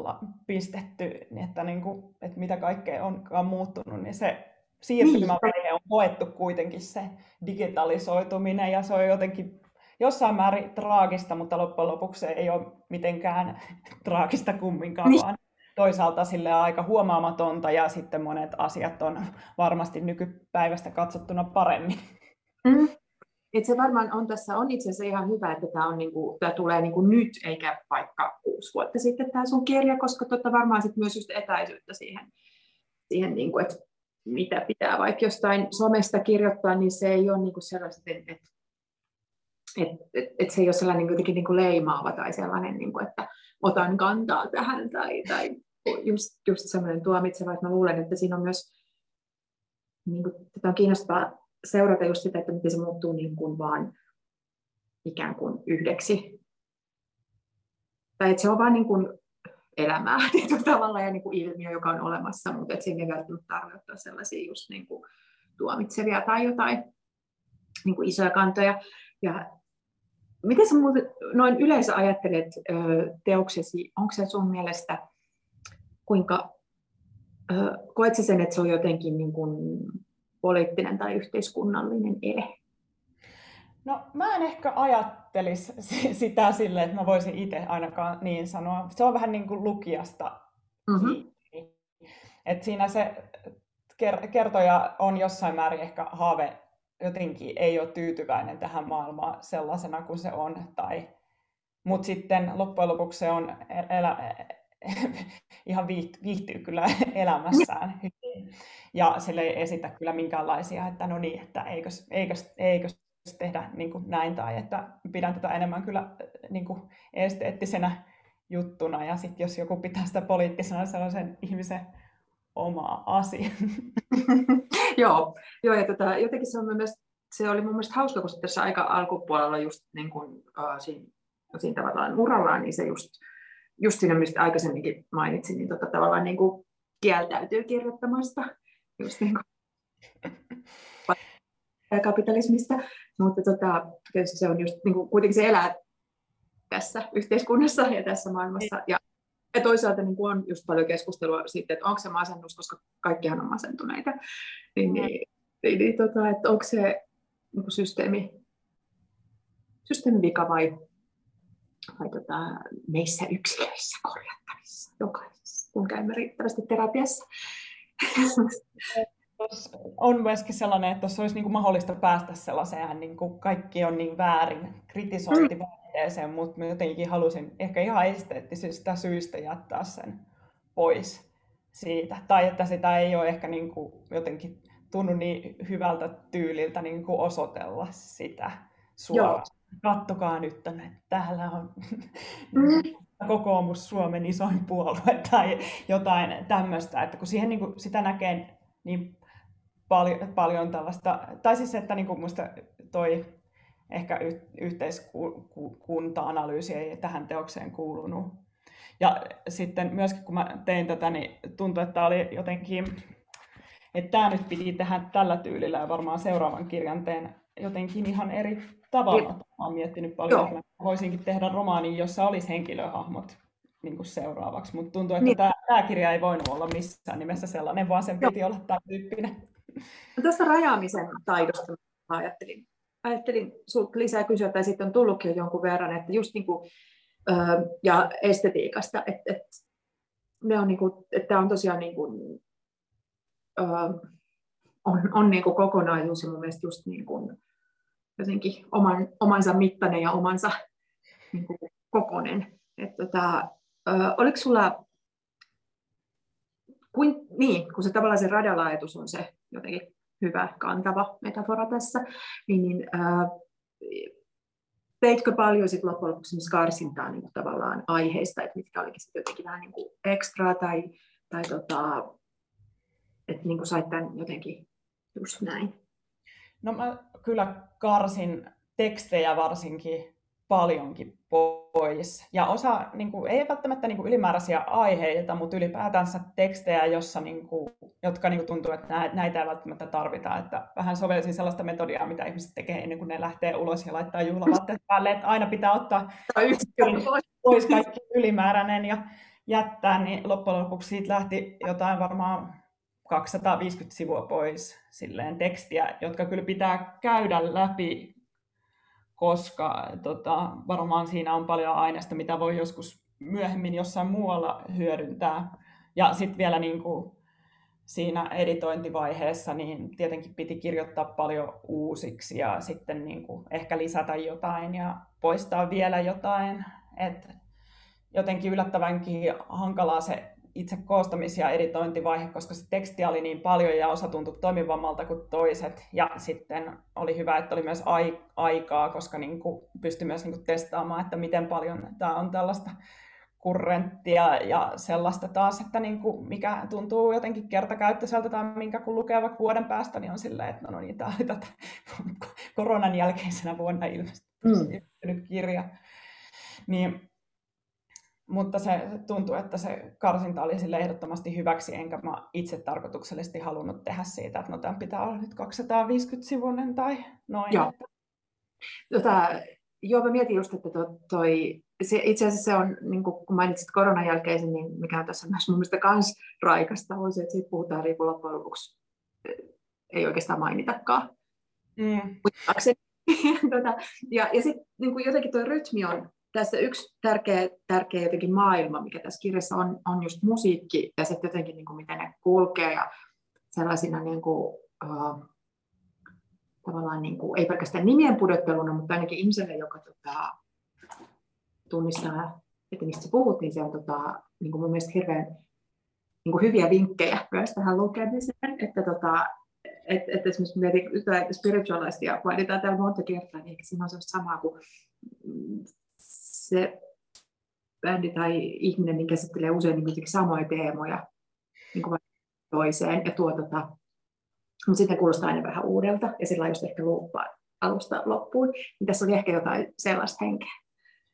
pistetty, niin että, niin kuin, että mitä kaikkea onkaan muuttunut, niin se siirtymävaihe niin. On koettu kuitenkin se digitalisoituminen ja se on jotenkin jossain määrin traagista, mutta loppujen lopuksi se ei ole mitenkään traagista kumminkaan, niin. vaan toisaalta sille aika huomaamatonta ja sitten monet asiat on varmasti nykypäivästä katsottuna paremmin. Mm. Et se varmaan on tässä on itse asiassa ihan hyvä, että tämä, on niinku, tämä tulee niinku nyt eikä vaikka kuusi vuotta sitten tämä sun kirja, koska totta varmaan sit myös just etäisyyttä siihen, siihen niinku, että mitä pitää vaikka jostain somesta kirjoittaa, niin se ei ole niinku sellaista, että et, et, et, se ei ole sellainen jotenkin niinku leimaava tai sellainen, niinku, että otan kantaa tähän tai, tai just, just sellainen tuomitseva, että mä luulen, että siinä on myös, niin kuin, tätä on kiinnostavaa seurata just sitä, että miten se muuttuu niin kuin vaan ikään kuin yhdeksi. Tai että se on vaan niin kuin elämää tietyllä tavalla ja niin kuin ilmiö, joka on olemassa, mutta että siinä ei välttämättä tarvitse sellaisia just niin kuin tuomitsevia tai jotain niin kuin isoja kantoja. Ja miten sä muuten noin yleensä ajattelet teoksesi, onko se sun mielestä, kuinka koet sä sen, että se on jotenkin niin kuin poliittinen tai yhteiskunnallinen ele? No mä en ehkä ajattelisi sitä sille, että mä voisin itse ainakaan niin sanoa. Se on vähän niin kuin lukijasta mm-hmm. Et siinä se kertoja on jossain määrin ehkä haave jotenkin ei ole tyytyväinen tähän maailmaan sellaisena kuin se on. Tai, mutta sitten loppujen lopuksi se on elä, ihan viihtyy kyllä elämässään hyvin. Ja sille ei esitä kyllä minkäänlaisia, että no niin, että eikös, eikös, eikös tehdä niin kuin näin, tai että pidän tätä enemmän kyllä niin kuin esteettisenä juttuna, ja sitten jos joku pitää sitä poliittisena sellaisen ihmisen omaa asiaa. joo, joo, ja tota, jotenkin se, on myös, se oli mun mielestä hauska, kun tässä aika alkupuolella just niin kuin, uh, siinä, siinä tavallaan urallaan, niin se just just siinä, mistä aikaisemminkin mainitsin, niin tota, tavallaan niin kuin kieltäytyy kirjoittamasta just niin kuin kapitalismista, mutta tota, tietysti se on just, niin kuin, kuitenkin se elää tässä yhteiskunnassa ja tässä maailmassa. Niin. Ja, ja toisaalta niin kuin on just paljon keskustelua siitä, että onko se masennus, koska kaikkihan on masentuneita. Niin, niin, niin, niin tota, että onko se niin kuin systeemi, systeemi vika vai vai tota, meissä yksilöissä korjattavissa jokaisessa, kun käymme riittävästi terapiassa. On myöskin sellainen, että jos olisi niin kuin mahdollista päästä sellaiseen, niin kuin kaikki on niin väärin, kritisointivaiheeseen, mm. mutta jotenkin halusin ehkä ihan esteettisistä syistä jättää sen pois siitä. Tai että sitä ei ole ehkä niin kuin jotenkin tunnu niin hyvältä tyyliltä niin kuin osoitella sitä suoraan. Joo kattokaa nyt tänne, täällä on mm. kokoomus Suomen isoin puolue tai jotain tämmöistä, että kun siihen niin kuin, sitä näkee niin paljon, paljon tällaista, tai siis että niin kuin musta toi ehkä y- yhteiskunta-analyysi ei tähän teokseen kuulunut. Ja sitten myöskin kun mä tein tätä, niin tuntui, että oli jotenkin, että tämä nyt piti tehdä tällä tyylillä ja varmaan seuraavan kirjan teen jotenkin ihan eri tavalla. Mä oon miettinyt paljon, Joo. että voisinkin tehdä romaanin, jossa olisi henkilöhahmot niin kuin seuraavaksi, mutta tuntuu, että niin. tämä, tämä kirja ei voinut olla missään nimessä sellainen, vaan sen piti Joo. olla tämä tyyppinen. Tästä rajaamisen taidosta ajattelin, ajattelin sinulta lisää kysyä, tai sitten on tullutkin jo jonkun verran, että just niin kuin, ja estetiikasta, että, että ne on, niin kuin, että on tosiaan niin kuin, on, on niin kuin kokonaisuus ja mun mielestä just niin kuin, jotenkin oman, omansa mittainen ja omansa niin kuin, kokonen. Että, tota, oliko sulla, kuin, niin, kun se tavallaan se radalaajatus on se jotenkin hyvä kantava metafora tässä, niin, niin ää, teitkö paljon sit loppujen lopuksi karsintaa niin tavallaan aiheista, että mitkä olikin sitten jotenkin vähän niin kuin ekstra tai, tai tota, että niin kuin sait tämän jotenkin just näin? No mä kyllä karsin tekstejä varsinkin paljonkin pois. Ja osa, niin kuin, ei välttämättä niin kuin ylimääräisiä aiheita, mutta ylipäätänsä tekstejä, jossa, niin kuin, jotka niin kuin tuntuu, että näitä ei välttämättä tarvita. Että vähän sovellisin sellaista metodiaa, mitä ihmiset tekee ennen kuin ne lähtee ulos ja laittaa juhlavaatteet päälle, että aina pitää ottaa pois kaikki ylimääräinen ja jättää, niin loppujen lopuksi siitä lähti jotain varmaan 250 sivua pois silleen tekstiä, jotka kyllä pitää käydä läpi koska tota, varmaan siinä on paljon aineesta, mitä voi joskus myöhemmin jossain muualla hyödyntää. Ja sitten vielä niin kuin siinä editointivaiheessa niin tietenkin piti kirjoittaa paljon uusiksi ja sitten niin kuin ehkä lisätä jotain ja poistaa vielä jotain. Et jotenkin yllättävänkin hankalaa se itse koostamis- ja editointivaihe, koska se teksti oli niin paljon ja osa tuntui toimivammalta kuin toiset. Ja sitten oli hyvä, että oli myös ai- aikaa, koska niin kuin pystyi myös niin kuin testaamaan, että miten paljon tämä on tällaista kurrenttia ja sellaista taas, että niin kuin mikä tuntuu jotenkin kertakäyttöiseltä tai minkä kun lukee vaikka vuoden päästä, niin on silleen, että no, no niin, tämä oli tätä koronan jälkeisenä vuonna ilmestynyt mm. kirja. Niin mutta se tuntuu, että se karsinta oli sille ehdottomasti hyväksi, enkä mä itse tarkoituksellisesti halunnut tehdä siitä, että no tämän pitää olla nyt 250-sivuinen tai noin. Joo. Tota, joo, mä mietin just, että to, toi, se, itse asiassa se on, niin kun mainitsit koronan jälkeisen, niin mikä on tässä myös mun mielestä kans raikasta, on se, että siitä puhutaan niin loppujen lopuksi ei oikeastaan mainitakaan. Mm. tota, ja ja sitten niin jotenkin tuo rytmi on tässä yksi tärkeä, tärkeä jotenkin maailma, mikä tässä kirjassa on, on just musiikki ja sitten jotenkin niin kuin miten ne kulkee ja sellaisina niin kuin, uh, tavallaan niin kuin, ei pelkästään nimien pudotteluna, mutta ainakin ihmiselle, joka tota, tunnistaa, että mistä sä puhut, niin se on tota, niin kuin mun mielestä hirveän niin kuin hyviä vinkkejä myös tähän lukemiseen, että tota, et, et esimerkiksi mietin spiritualistia, mainitaan täällä monta kertaa, niin siinä on se samaa kuin se bändi tai ihminen niin käsittelee usein niin samoja teemoja niin kuin toiseen ja tuo tota, mutta sitten kuulostaa aina vähän uudelta ja sillä just ehkä luuppaa alusta loppuun. Niin tässä oli ehkä jotain sellaista henkeä.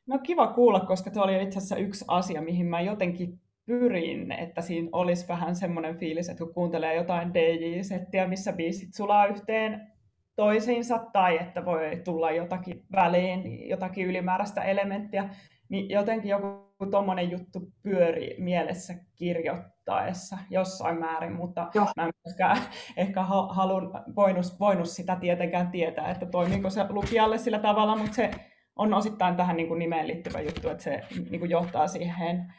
No kiva kuulla, koska tuo oli itse asiassa yksi asia, mihin mä jotenkin pyrin, että siinä olisi vähän semmoinen fiilis, että kun kuuntelee jotain DJ-settiä, missä biisit sulaa yhteen toisiinsa tai että voi tulla jotakin väliin, jotakin ylimääräistä elementtiä, niin jotenkin joku tuommoinen juttu pyöri mielessä kirjoittaessa jossain määrin, mutta Joo. mä en myöskään ehkä halun, voinut, voinut sitä tietenkään tietää, että toimiiko se lukijalle sillä tavalla, mutta se on osittain tähän niin kuin nimeen liittyvä juttu, että se niin kuin johtaa siihen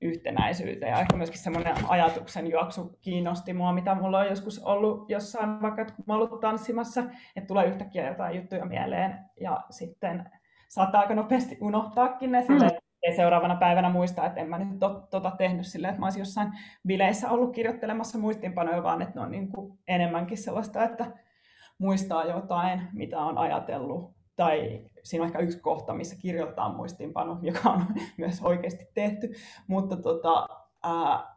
yhtenäisyyteen. Ja ehkä myöskin semmoinen ajatuksen juoksu kiinnosti mua, mitä mulla on joskus ollut jossain, vaikka kun mä ollut tanssimassa, että tulee yhtäkkiä jotain juttuja mieleen ja sitten saattaa aika nopeasti unohtaakin ne silleen, mm. ei seuraavana päivänä muista, että en mä nyt tot, tota tehnyt silleen, että mä olisin jossain bileissä ollut kirjoittelemassa muistinpanoja, vaan että ne on niin kuin enemmänkin sellaista, että muistaa jotain, mitä on ajatellut tai siinä on ehkä yksi kohta, missä kirjoittaa muistiinpano, joka on myös oikeasti tehty, mutta, tota, ää,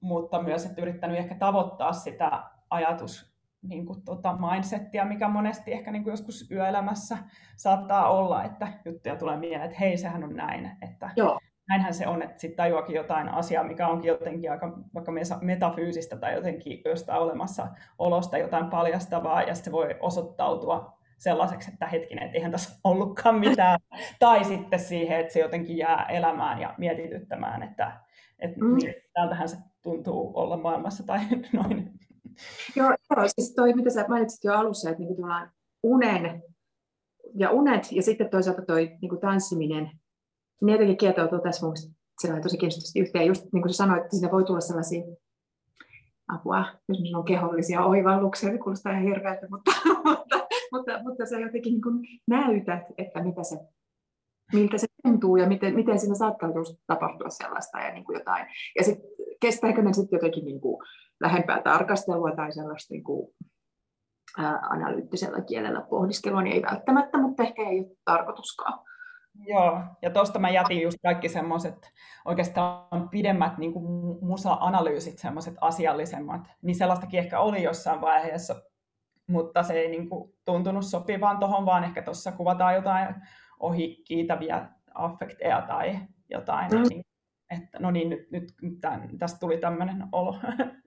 mutta myös, että yrittänyt ehkä tavoittaa sitä ajatus niin kuin, tota, mindsettiä, mikä monesti ehkä niin kuin joskus yöelämässä saattaa olla, että juttuja tulee mieleen, että hei, sehän on näin, että Joo. näinhän se on, että sitten tajuakin jotain asiaa, mikä onkin jotenkin aika vaikka metafyysistä tai jotenkin jostain olemassa olosta jotain paljastavaa, ja se voi osoittautua sellaiseksi, että hetkinen, että eihän tässä ollutkaan mitään. tai sitten siihen, että se jotenkin jää elämään ja mietityttämään, että, että mm. niin, täältähän se tuntuu olla maailmassa tai noin. Joo, joo siis toi, mitä sä mainitsit jo alussa, että niin unen ja unet ja sitten toisaalta toi niin tanssiminen, ne jotenkin kietoutuu tässä mun mielestä tosi kiinnostavasti yhteen. Just niin kuin sä sanoit, että siinä voi tulla sellaisia apua, jos on kehollisia oivalluksia, se kuulostaa ihan hirveältä, mutta, mutta, mutta, mutta sä jotenkin niin näytät, että mitä se, miltä se tuntuu ja miten, miten siinä saattaa tapahtua sellaista ja niin kuin jotain. Ja sitten kestääkö ne sitten jotenkin niin kuin lähempää tarkastelua tai sellaista niin kuin, ää, analyyttisellä kielellä pohdiskelua, niin ei välttämättä, mutta ehkä ei ole tarkoituskaan. Joo, ja tuosta mä jätin just kaikki semmoiset oikeastaan pidemmät niin kuin musa-analyysit, semmoiset asiallisemmat, niin sellaistakin ehkä oli jossain vaiheessa, mutta se ei niin kuin tuntunut sopivaan tuohon, vaan ehkä tuossa kuvataan jotain ohi kiitäviä affekteja tai jotain, mm. niin, että no niin, nyt, nyt tämän, tästä tuli tämmöinen olo.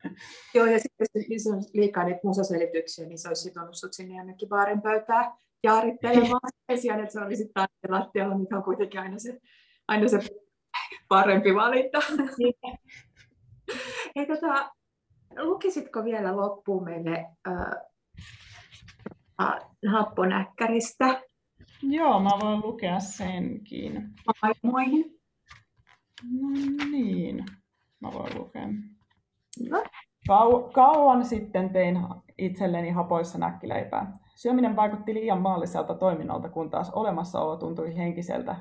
Joo, ja sitten jos on liikaa niitä musaselityksiä, niin se olisi sitonut sut sinne jonnekin baarin pöytään jaarittelemaan sen sijaan, että se olisi sitten lattialla, mikä on kuitenkin aina se, aina se parempi valinta. Ei, tota, lukisitko vielä loppuun meille äh, happonäkkäristä? Joo, mä voin lukea senkin. Maailmoihin. No niin, mä voin lukea. No. Kau- kauan sitten tein itselleni hapoissa näkkileipää. Syöminen vaikutti liian maalliselta toiminnalta, kun taas olemassaolo tuntui henkiseltä,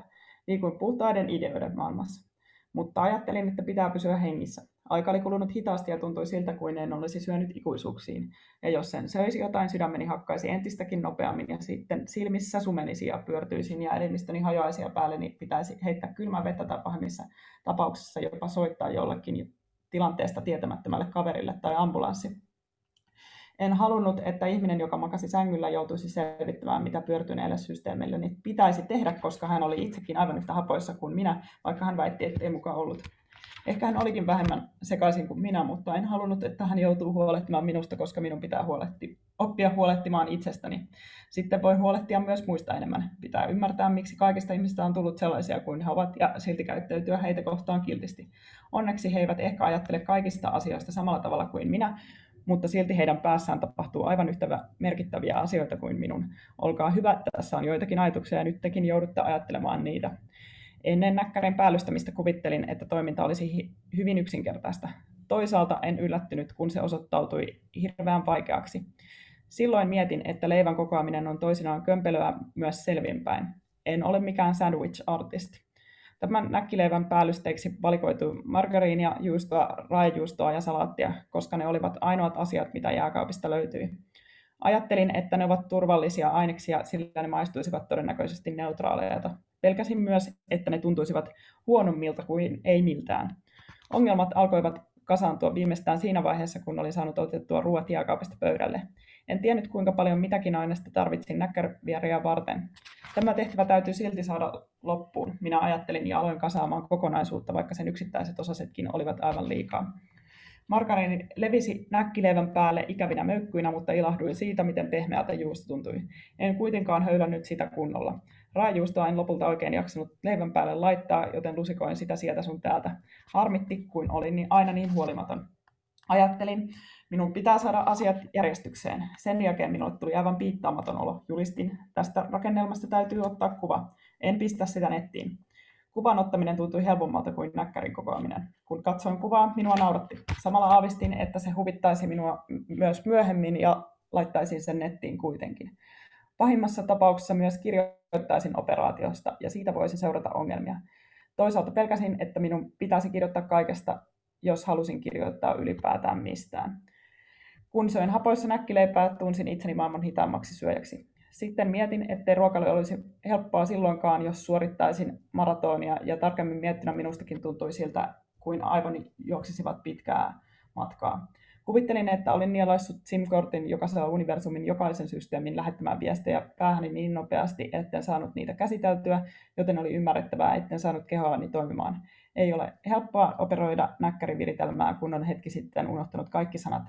niin kuin puhtaiden ideoiden maailmassa. Mutta ajattelin, että pitää pysyä hengissä. Aika oli kulunut hitaasti ja tuntui siltä, kuin en olisi syönyt ikuisuuksiin. Ja jos sen söisi jotain, sydämeni hakkaisi entistäkin nopeammin ja sitten silmissä sumenisi ja pyörtyisin ja elimistöni hajoaisi ja päälle, niin pitäisi heittää kylmää vettä tai pahimmissa tapauksissa jopa soittaa jollekin tilanteesta tietämättömälle kaverille tai ambulanssi. En halunnut, että ihminen, joka makasi sängyllä, joutuisi selvittämään, mitä pyörtyneelle systeemille niin pitäisi tehdä, koska hän oli itsekin aivan yhtä hapoissa kuin minä, vaikka hän väitti, että ei mukaan ollut. Ehkä hän olikin vähemmän sekaisin kuin minä, mutta en halunnut, että hän joutuu huolehtimaan minusta, koska minun pitää huolehti, oppia huolehtimaan itsestäni. Sitten voi huolehtia myös muista enemmän. Pitää ymmärtää, miksi kaikista ihmistä on tullut sellaisia kuin he ovat ja silti käyttäytyä heitä kohtaan kiltisti. Onneksi he eivät ehkä ajattele kaikista asioista samalla tavalla kuin minä, mutta silti heidän päässään tapahtuu aivan yhtä merkittäviä asioita kuin minun. Olkaa hyvä, tässä on joitakin ajatuksia ja nyt tekin joudutte ajattelemaan niitä. Ennen näkkärin päällystämistä kuvittelin, että toiminta olisi hyvin yksinkertaista. Toisaalta en yllättynyt, kun se osoittautui hirveän vaikeaksi. Silloin mietin, että leivän kokoaminen on toisinaan kömpelöä myös selvinpäin. En ole mikään sandwich-artisti. Tämän näkkileivän päällysteiksi valikoitui margariinia, juustoa, raajuustoa ja salaattia, koska ne olivat ainoat asiat, mitä jääkaapista löytyi. Ajattelin, että ne ovat turvallisia aineksia, sillä ne maistuisivat todennäköisesti neutraaleilta. Pelkäsin myös, että ne tuntuisivat huonommilta kuin ei miltään. Ongelmat alkoivat kasaantua viimeistään siinä vaiheessa, kun olin saanut otettua ruoat jääkaapista pöydälle. En tiennyt, kuinka paljon mitäkin aineesta tarvitsin näkkärviereja varten. Tämä tehtävä täytyy silti saada loppuun. Minä ajattelin ja aloin kasaamaan kokonaisuutta, vaikka sen yksittäiset osasetkin olivat aivan liikaa. Margariini levisi näkkileivän päälle ikävinä möykkyinä, mutta ilahduin siitä, miten pehmeältä juusto tuntui. En kuitenkaan höylännyt sitä kunnolla. Raajuustoa en lopulta oikein jaksanut leivän päälle laittaa, joten lusikoin sitä sieltä sun täältä. Harmitti, kuin olin niin aina niin huolimaton. Ajattelin, minun pitää saada asiat järjestykseen. Sen jälkeen minulle tuli aivan piittaamaton olo. Julistin, tästä rakennelmasta täytyy ottaa kuva. En pistä sitä nettiin. Kuvan ottaminen tuntui helpommalta kuin näkkärin kokoaminen. Kun katsoin kuvaa, minua nauratti. Samalla aavistin, että se huvittaisi minua myös myöhemmin ja laittaisin sen nettiin kuitenkin. Pahimmassa tapauksessa myös kirjoittaisin operaatiosta ja siitä voisi seurata ongelmia. Toisaalta pelkäsin, että minun pitäisi kirjoittaa kaikesta, jos halusin kirjoittaa ylipäätään mistään. Kun söin hapoissa näkkileipää, tunsin itseni maailman hitaammaksi syöjäksi. Sitten mietin, ettei ruokailu olisi helppoa silloinkaan, jos suorittaisin maratonia, ja tarkemmin miettynä minustakin tuntui siltä, kuin aivoni juoksisivat pitkää matkaa. Kuvittelin, että olin nielaissut SIM-kortin, joka saa universumin jokaisen systeemin lähettämään viestejä päähäni niin nopeasti, etten saanut niitä käsiteltyä, joten oli ymmärrettävää, etten saanut kehoani toimimaan. Ei ole helppoa operoida näkkäriviritelmää, kun on hetki sitten unohtanut kaikki sanat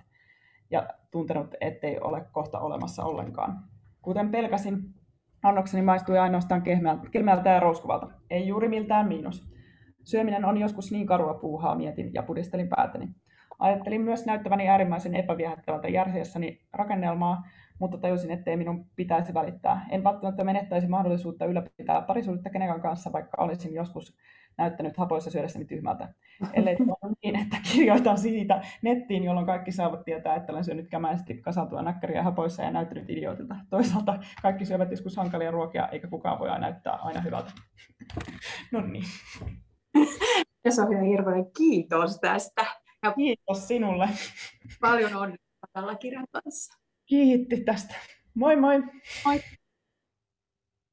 ja tuntenut, ettei ole kohta olemassa ollenkaan. Kuten pelkäsin, annokseni maistui ainoastaan kelmeältä ja rouskuvalta, ei juuri miltään miinus. Syöminen on joskus niin karua puuhaa, mietin ja pudistelin päätäni. Ajattelin myös näyttäväni äärimmäisen epäviehättävältä järsiessäni rakennelmaa, mutta tajusin, ettei minun pitäisi välittää. En välttämättä menettäisi mahdollisuutta ylläpitää parisuudetta kenenkään kanssa, vaikka olisin joskus näyttänyt hapoissa syödessäni tyhmältä. Ellei niin, että kirjoitan siitä nettiin, jolloin kaikki saavat tietää, että olen syönyt kämäisesti kasautua näkkäriä hapoissa ja näyttänyt idiootilta. Toisaalta kaikki syövät joskus hankalia ruokia, eikä kukaan voi näyttää aina hyvältä. no niin. Ja Sofia Hirvonen, kiitos tästä. Ja kiitos sinulle. Paljon onnea tällä kirjan kanssa. Kiitti tästä. Moi moi. Moi.